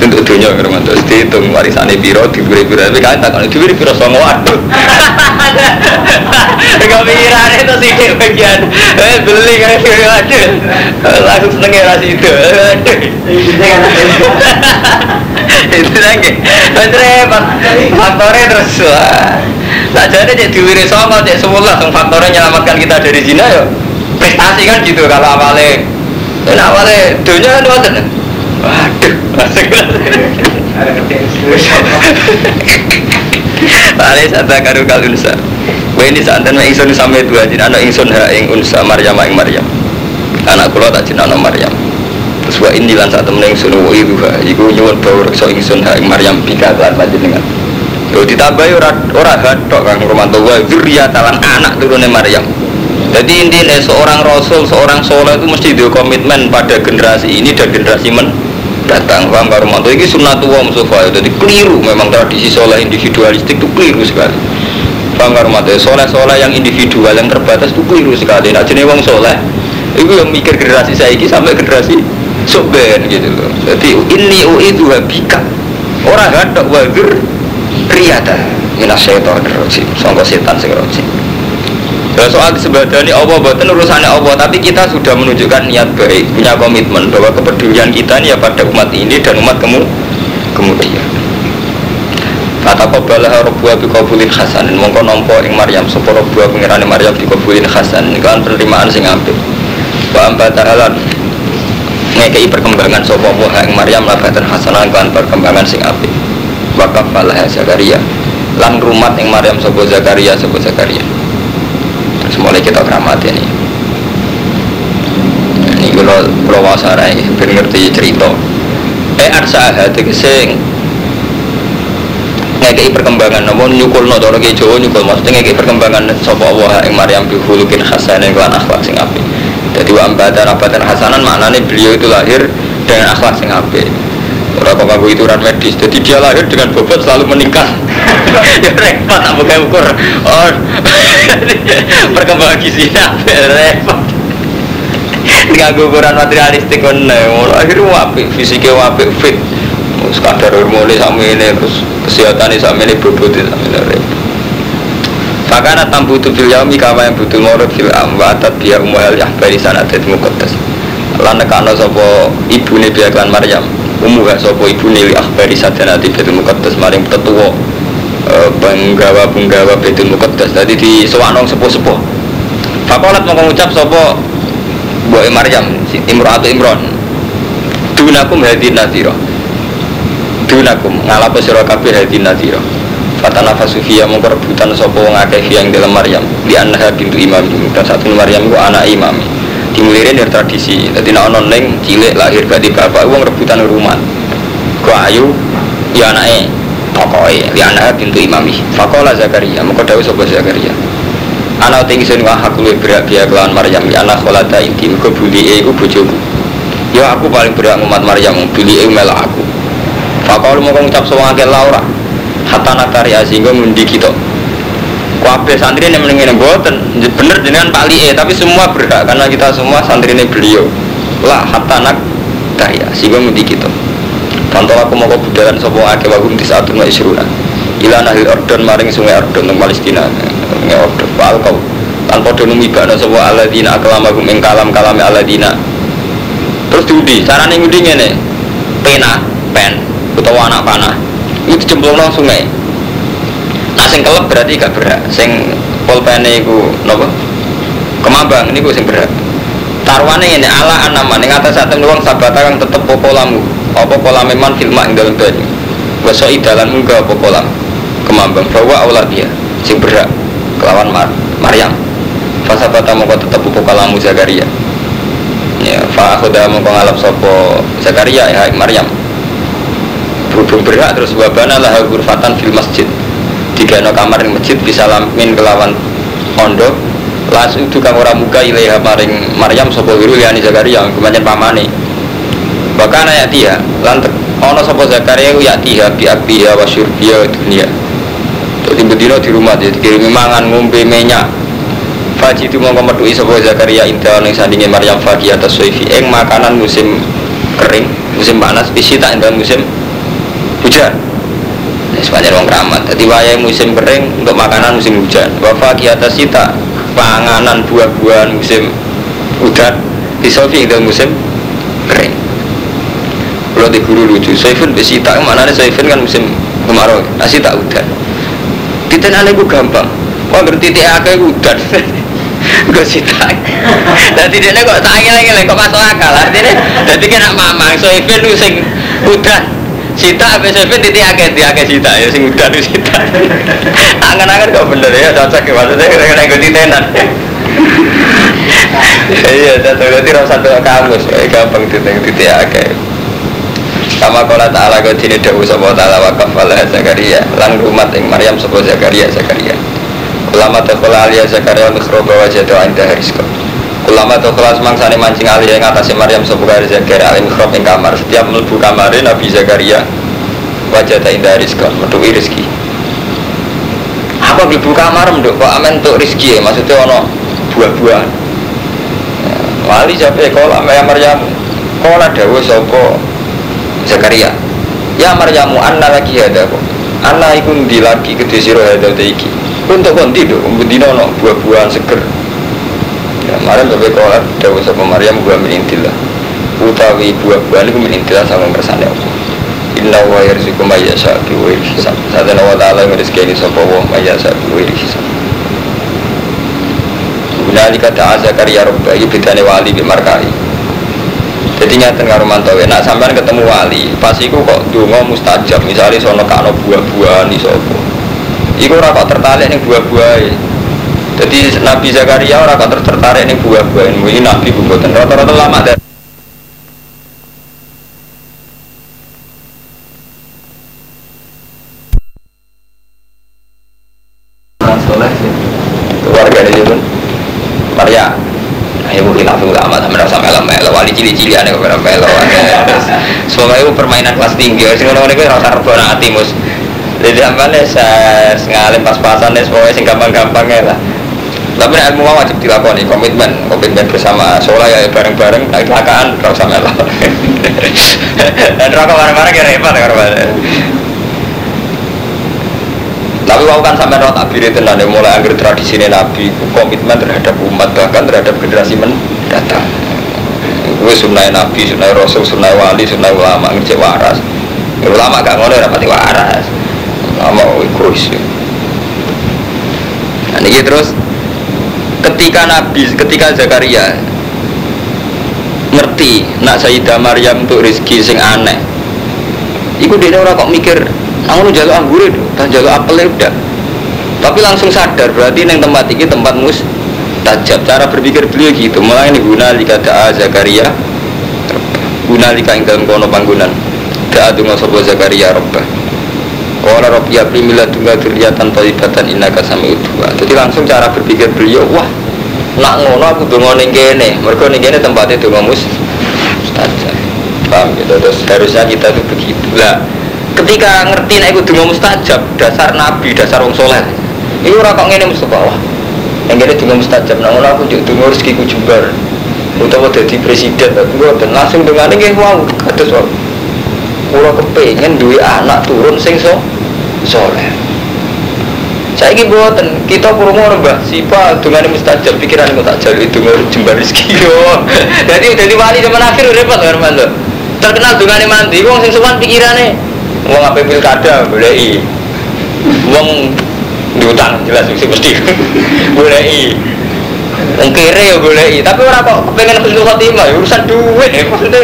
Untuk dunia kan untuk dihitung warisannya biro diberi biro tapi kan tak kalau diberi biro songo waduh. Gak pikiran itu sih bagian. Eh beli kan biro waduh. Langsung seneng ya ras itu. Itu lagi. Repot. Faktornya terus wah. Jadi diwiri songo cek semula langsung faktornya menyelamatkan kita dari zina ya prestasi kan gitu kalau awalnya. Ini awalnya dunia kan wadah waduh ada Tali sata karu kalunsa Wah ini saat dan ingsun sampai dua jin anak ingsun ha ing unsa Maryam ing Maryam. Anak kula tak jin anak Maryam. Terus wa ini lan saat temen ingsun wa itu ha iku nyuwun bau reksa ingsun ha ing Maryam. Bika lan panjenengan Yo ditambahi ora ora hadok Kang Romanto wa talan anak turune Maryam. Jadi intinya seorang rasul, seorang soleh itu mesti dia komitmen pada generasi ini dan generasi men datang. Paham Kang Romanto? Ini sunnatullah Mustafa. Jadi keliru memang tradisi soleh individualistik itu keliru sekali. Paham Kang Romanto? Soleh-soleh yang individual yang terbatas itu keliru sekali. Nah jenis wong soleh itu yang mikir generasi saya ini sampai generasi soben gitu loh. Jadi ini itu habika. Orang hadok wazir riyata minas syaitan rojim sangka setan sing rojim Ya soal disebadani Allah buatan urusannya Allah. Tapi kita sudah menunjukkan niat baik Punya komitmen bahwa kepedulian kita ini ya pada umat ini dan umat kemu kemudian. Kata kobalah robuah bikobulin hasanin. Mongko nompo ing Maryam. Sopo robuah pengirani Maryam bikobulin hasan Ini kan penerimaan sing ambil Wa ambata halan Ngekei perkembangan sopo buah ing Maryam Labatan hasanan kan perkembangan sing ambil wakaf falah Zakaria. Lan rumat yang Maryam sobo Zakaria sobo Zakaria. Terus mulai kita keramat ini. Ini kalau kalau wasarai ben ngerti cerita. Eh arsa kesing ngekei perkembangan namun nyukul no doro Jawa nyukul maksudnya ngekei perkembangan sopo Allah yang Maryam bihulukin hasan yang kelan akhlak sing api jadi wa ambatan abatan hasanan maknanya beliau itu lahir dengan akhlak sing api Kok itu ituran medis, jadi dia lahir dengan bobot selalu meningkat. ya repot, tak buka ukur. Oh, perkembangan gizinya repot. Dengan ukuran materialistik kan, akhirnya wapi, fisiknya wapi, fit. Sekadar hormonnya sama ini, terus kesehatannya sama ini bobotnya sama ini repot. Fakana tambu tu fil yaumi kama yang butuh ngorot fil wa atat biya umuhal yahbari sanadet mukotas. Lan nekano ibune biya klan Maryam umuha sopo ibu nili akhbari sadanati betul mukaddas maring tetua e, penggawa penggawa betul mukaddas tadi di sewanong sepuh fakolat mau mengucap sopo Boy Maryam Imro atau Imron. Dunakum hadi nadiro Dunakum ngalapo sira kabeh hadi nadiro Fatana fasufiya mau rebutan sopo ngakeh yang dalam Maryam. Di anha bintu imam. Dan satu Maryam itu anak imam dimulirin dari tradisi. Jadi nak ono neng cilik lahir di bapak uang rebutan rumah. Ku ayu? Ya anaknya pokoknya ya anak pintu imami. Fakola Zakaria mau dawu sobat Zakaria? Anak tinggi sini wah aku lebih berat dia kelawan Maryam. Ya anak kolata inti ku buli ku bojoku. Ya aku paling berat umat Maryam buli e melak aku. Fakola mau ngucap soal Laura. Hatta nakari sehingga ngundi kita Wabe santri ini mendingin buatan bener dengan Pak Lie tapi semua berhak karena kita semua santri ini beliau. Lah hatta nak karya sehingga mudi kita. Contoh aku mau kebudayan sopo ake wagum di saat rumah isruna. Ila nahil ordon maring sungai ordon teng Palestina. Sungai ordon. Wal kau Tanpa dono mibana sopo aladina akalama gum ing kalam kalami aladina Terus diudi caranya ngudi ngene. Pena, pen, utawa anak panah. Itu dijemplung sungai Nah sing kelep berarti gak berat. Sing pulpene iku napa? Kemambang niku sing berat. Tarwane ini ala anaman ing atas atem wong sabata kang tetep popolamu. Apa polame man filma ing dalem banyu. Waso idalan munggah apa polam. Kemambang bahwa Allah dia sing berat kelawan Mar Maryam. Fasabata mongko tetep popolamu Zakaria. Ya, fa akhoda mongko ngalap sapa Zakaria ya Maryam. Berhubung berat terus wabana lah gurfatan fil masjid tiga no kamar yang masjid bisa lamin kelawan pondok. Langsung itu kang orang muka ilaiha maring Maryam sopo wiru yani Zakaria kemudian pamane. Bahkan ayat dia lantek ono sopo Zakaria ya tiha bi akbiha wa syurbiha dunia. Jadi bedino di rumah jadi kirimi mangan ngombe minyak. Faji itu mau metu sapa Zakaria indah ning sandinge Maryam Faki atas Soifi eng makanan musim kering, musim panas, isi tak indah musim hujan. Sepanjang wong keramat. Jadi wayai musim kering untuk makanan musim hujan. Wa Faki atas sita panganan buah-buahan musim hujan. Di Sofi indah musim kering. Kalau di guru lucu, Soifin besita mana nih Soifin kan musim kemarau, nasi tak hujan. Kita nanya gampang. Wah berarti tiap hujan. Gue sita. Dadi dene kok tak ngene kok masuk akal. Artine dadi kena mamang so even lu sing udan. Sita seven titik akeh titik akeh sita ya sing udan lu sita. Angan-angan kok bener ya cocok ya maksudnya kena gue titenan. Iya, jatuh berarti rasa satu kamus, gampang titik titik akeh. Sama kola ta'ala kau dini dawu sopa ta'ala wa kafala Zakaria Lan rumat ing Maryam sopa Zakaria Zakaria Ulama takhola alia Zakaria Nukhroba wajadu indah rizqa Ulama takhola semangsani mancing alia yang atasnya Maryam kari Zakaria Alim khrob ing kamar. Setiap melbu kamarin Nabi Zakaria Wajadu indah rizqa Medui rizki Apa melbu kamar menduk Kok amen untuk rizki ya? Maksudnya ono buah-buahan. Ya, Wali jabe kola Maryam. Kola dawu sopa Zakaria. Ya Maryamu anna lagi ada kok? Anna iku ndi lagi gede siro ada iki? Untuk do Bendino no buah-buahan seger Ya Maryam sampai kolat Dawa sama Maryam gua menintilah Utawi buah-buahan itu menintilah sama kersane Allah Inna wa yarzuku mayyasa biwiri hisab. Sadana wa ta'ala merizkini sopa wa mayyasa biwiri hisab. Bunalika ta'a Zakaria Rabbah Ini bedane wali bimarkai jadi nyata karo mantawe nak sampean ketemu wali pas iku kok donga mustajab. Misalnya sono kano buah-buahan iso iku kok tertarik ning buah-buahe jadi Nabi Zakaria ora kok tertarik ning buah-buahan. Ini Nabi mboten. Rata-rata lama dari keluarga ini pun Maria. Ayo mungkin langsung lama. Sama rasa melo melo wali cili cili aneh kok melo semoga itu permainan kelas tinggi. Sing ngono niku rasa rebon ati mus. Jadi apa nih saya ngalim pas-pasan nih semuanya sing gampang-gampang ya lah tapi ilmu wajib dilakoni komitmen komitmen bersama. Soalnya ya bareng-bareng nah kecelakaan rasa melo. Dan rokok bareng-bareng ya repot ya tapi wau kan sampai rot abiri tenan ya, mulai akhir tradisi nabi komitmen terhadap umat bahkan terhadap generasi mendatang. Gue sunnah nabi sunnah rasul sunnah wali sunnah ulama ngecek waras. Ya, ulama gak ngono rapati waras. Ulama egois nah ini terus ketika nabi ketika Zakaria ngerti nak Sayyidah Maryam untuk rezeki sing aneh Iku dia orang kok mikir Namun jalur anggur itu, tak jalur apel udah. Tapi langsung sadar berarti neng tempat ini tempat mus tajab. Cara berpikir beliau gitu. Mulai ini guna lika da'a Zakaria, guna lika yang dalam kono panggunan. Da'a dunga sopo Zakaria robbah. Wala robbi abli mila dunga duriyatan toibatan inna kasami udua. Jadi langsung cara berpikir beliau, wah nak ngono aku dunga ning kene. Mergo ning kene tempatnya dunga mus tajab. Paham gitu. Terus harusnya kita itu begitu lah ketika ngerti nek iku donga mustajab dasar nabi dasar wong soleh iku ora kok ngene Mustafa wah yang ngene donga mustajab nang ngono aku njuk donga rezekiku jembar utawa dadi presiden aku ngoten langsung dongane nggih wau kados wau kula kepengin duwe anak turun sing so soleh. Saiki buatan kita kurung ngono Mbah sipa dongane mustajab pikiran kok tak jaluk donga jembar rezeki yo. Jadi jadi wali zaman akhir repot kan terkenal dongane mandi wong sing sowan pikirane. Wong apa pilkada boleh Wong diutang jelas mesti mesti boleh Wong kere ya boleh tapi orang kok pengen husnul khotimah ya urusan duit ya maksudnya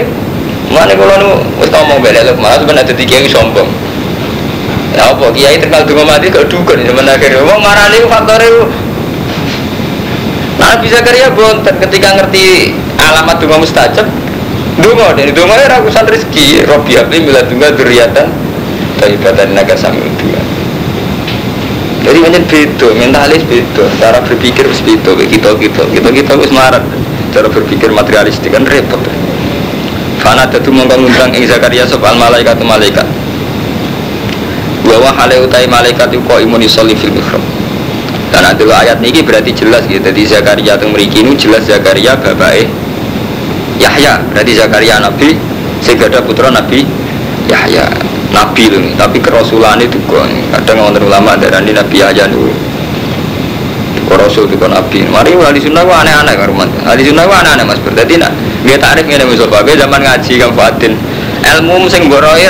mana kalau nu wis ngomong beda lho malah sebenarnya ada tiga sombong. Ya apa kiai terkenal dengan mati kalau dukun zaman akhir wong marah nih faktor itu nah bisa karya bonten ketika ngerti alamat dunga mustajab dunga dan dunga ya ragusan rezeki. Robi abli mila dunga duriatan ibatan naga sami dua jadi macam beda mentalis beda cara berpikir beda kita kita kita kita harus marah cara berpikir materialistik kan repot Fana tentu mongkong undang ing Zakaria soal malaikat malaikat bahwa hale utai malaikat kok imun isoli fil mihrab Dan nanti ayat ini berarti jelas gitu. Jadi Zakaria yang memiliki ini jelas Zakaria bapak Yahya. Berarti Zakaria Nabi, sehingga ada putra Nabi Yahya. Nabi loh, tapi kerasulan itu kok kadang orang ulama dari Nabi Yahya dulu. Rasul kan Nabi. Mari ahli sunnah gua aneh-aneh kan rumah. Ahli sunnah gua aneh-aneh mas. Berarti nak dia tarif ngene Mustafa. Dia zaman ngaji kan Fatin. Ilmu sing boroi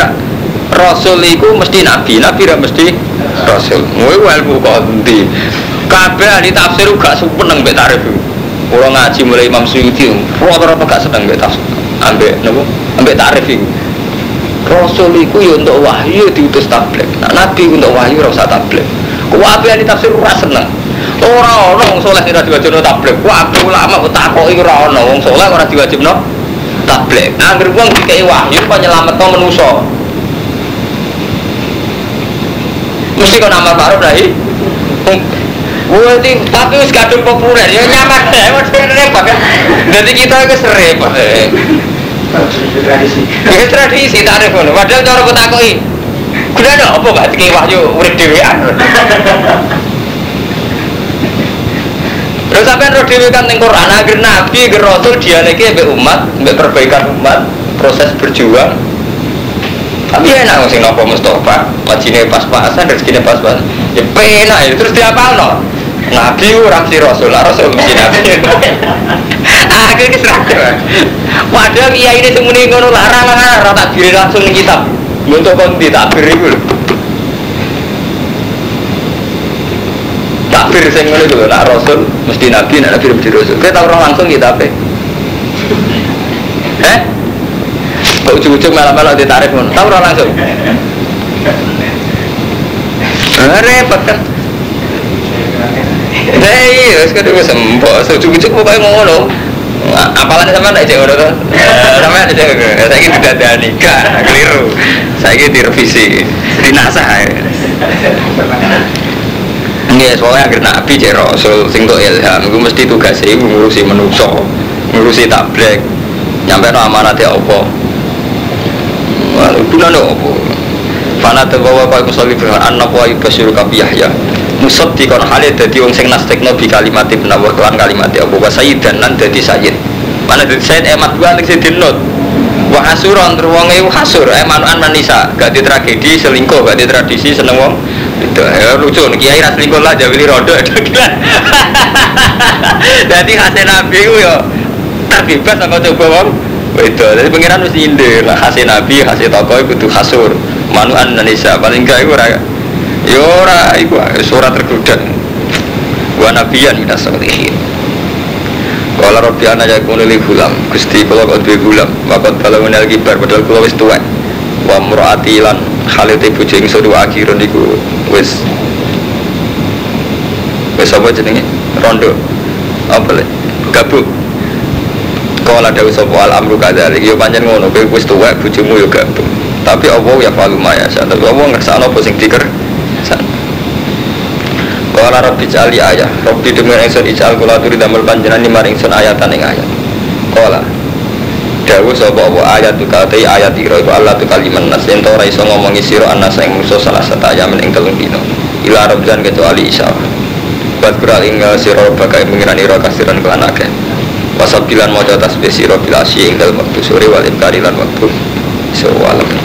Rasul itu mesti Nabi. Nabi ra mesti Rasul. Ngono ilmu kok endi? Kabeh ahli tafsir gak seneng mbek tarif. Kula ngaji mulai Imam Suyuti, rata-rata gak seneng mbek tafsir. Ambek napa? Ambek tarif iku. Rasul itu ya untuk wahyu diutus tablet. Nah, Nabi untuk wahyu rasa tablet. Kuwabe ahli tafsir ora seneng. Ora ana wong saleh sing ora diwajibno tablet. Kuwabe ulama kok takoki ora ana wong saleh ora diwajibno tablet. Angger wong dikei wahyu penyelametno manusa. Mesti kok nama baru dari Gue itu tapi wis kadung populer ya nyaman maksudnya repot kan. Jadi kita itu repot. tradisi Ya tradisi tarif ngono. Padahal cara kok takoki. Ada apa gak dikei wahyu urip dhewean. Terus sampean roh dhewe kan ning Quran agar nabi agar rasul dialeke mbek umat, mbek perbaikan umat, proses berjuang. Tapi enak sing nopo Mustafa, majine pas-pasan, rezekine pas-pasan. Ya penak ya terus diapalno. Nabi ora mesti rasul, lah rasul mesti nabi. Aku iki seragam. Padahal kiai ini semuni ngono larang larang ora tak diri langsung ning kitab. Untuk kon ditakbir iku lho. Takbir sing ngono lho, nak rasul mesti nabi, nak nabi mesti rasul. Kita orang langsung kita apa? Eh? Kok ujung-ujung malah-malah ditarik ngono. Tahu orang langsung? Repot kan. Nah iya, sekarang gue sempok, ujung-ujung pokoknya ngono. Apalan sama aja ngono tuh. Sama aja, saya ini tidak ada nikah, keliru. Saya ini direvisi, dinasah. Iya, soalnya agar nabi cek rasul, sing tuh ilham, gue mesti tugas ibu ngurusi manusia, ngurusi tablet, nyampe no amanatnya apa. Walau bulan apa. Fana terbawa kau musalli firman anak wa yubasyiru kabi Yahya. Musab di kon halid dadi wong sing nastekno bi kalimat ibn Allah kelan kalimat Abu wa sayyidan lan dadi sayyid. Mana dadi sayyid? Emat gua nek sing dinut Wa hasuron ter wong e hasur emanuan manisa. Gak di tragedi selingkuh gak di tradisi seneng wong itu ya lucu. Nih kiai ras selingkuh lah jawili rodo Jadi hasil nabi ku yo terbebas sama coba wong itu jadi pengiran mesti indir lah hasil nabi hasil tokoh itu hasur manuan Indonesia paling enggak itu ya ora iku surat tergoda wa nabiyan minas solihin Kala Rabbi ana yakunu li gulam. Gusti kula kok duwe gulam. Wakat kalau menel kibar padahal kula wis tuwek. Wa murati lan halite bojo ingsun wa wis wis apa jenenge? Rondo. Apa le? Gabung Kala dawu sapa al amru kadzalik yo pancen ngono kowe wis tuwek bojomu yo gabung tapi Allah ya falu maya tapi Allah ngersakno apa sing diker? Kala Rabbi jali ayah. Rabbi demi ingsun ijal kula turi damel panjenengan lima ingsun ayatan ing ayat. Kala Dawu sapa apa ayat tu katai ayat ira iku Allah tu kaliman nas. Yen ora iso ngomongi sira anas ing musuh salah satu ayam ing telung dino ila rabjan kecuali isya Buat kural ing sira bagai pengiran ira kasiran kelan akeh. Wasabilan mojo tasbih sira bil asyi ing dalem sore wal imkari lan wektu Iso walem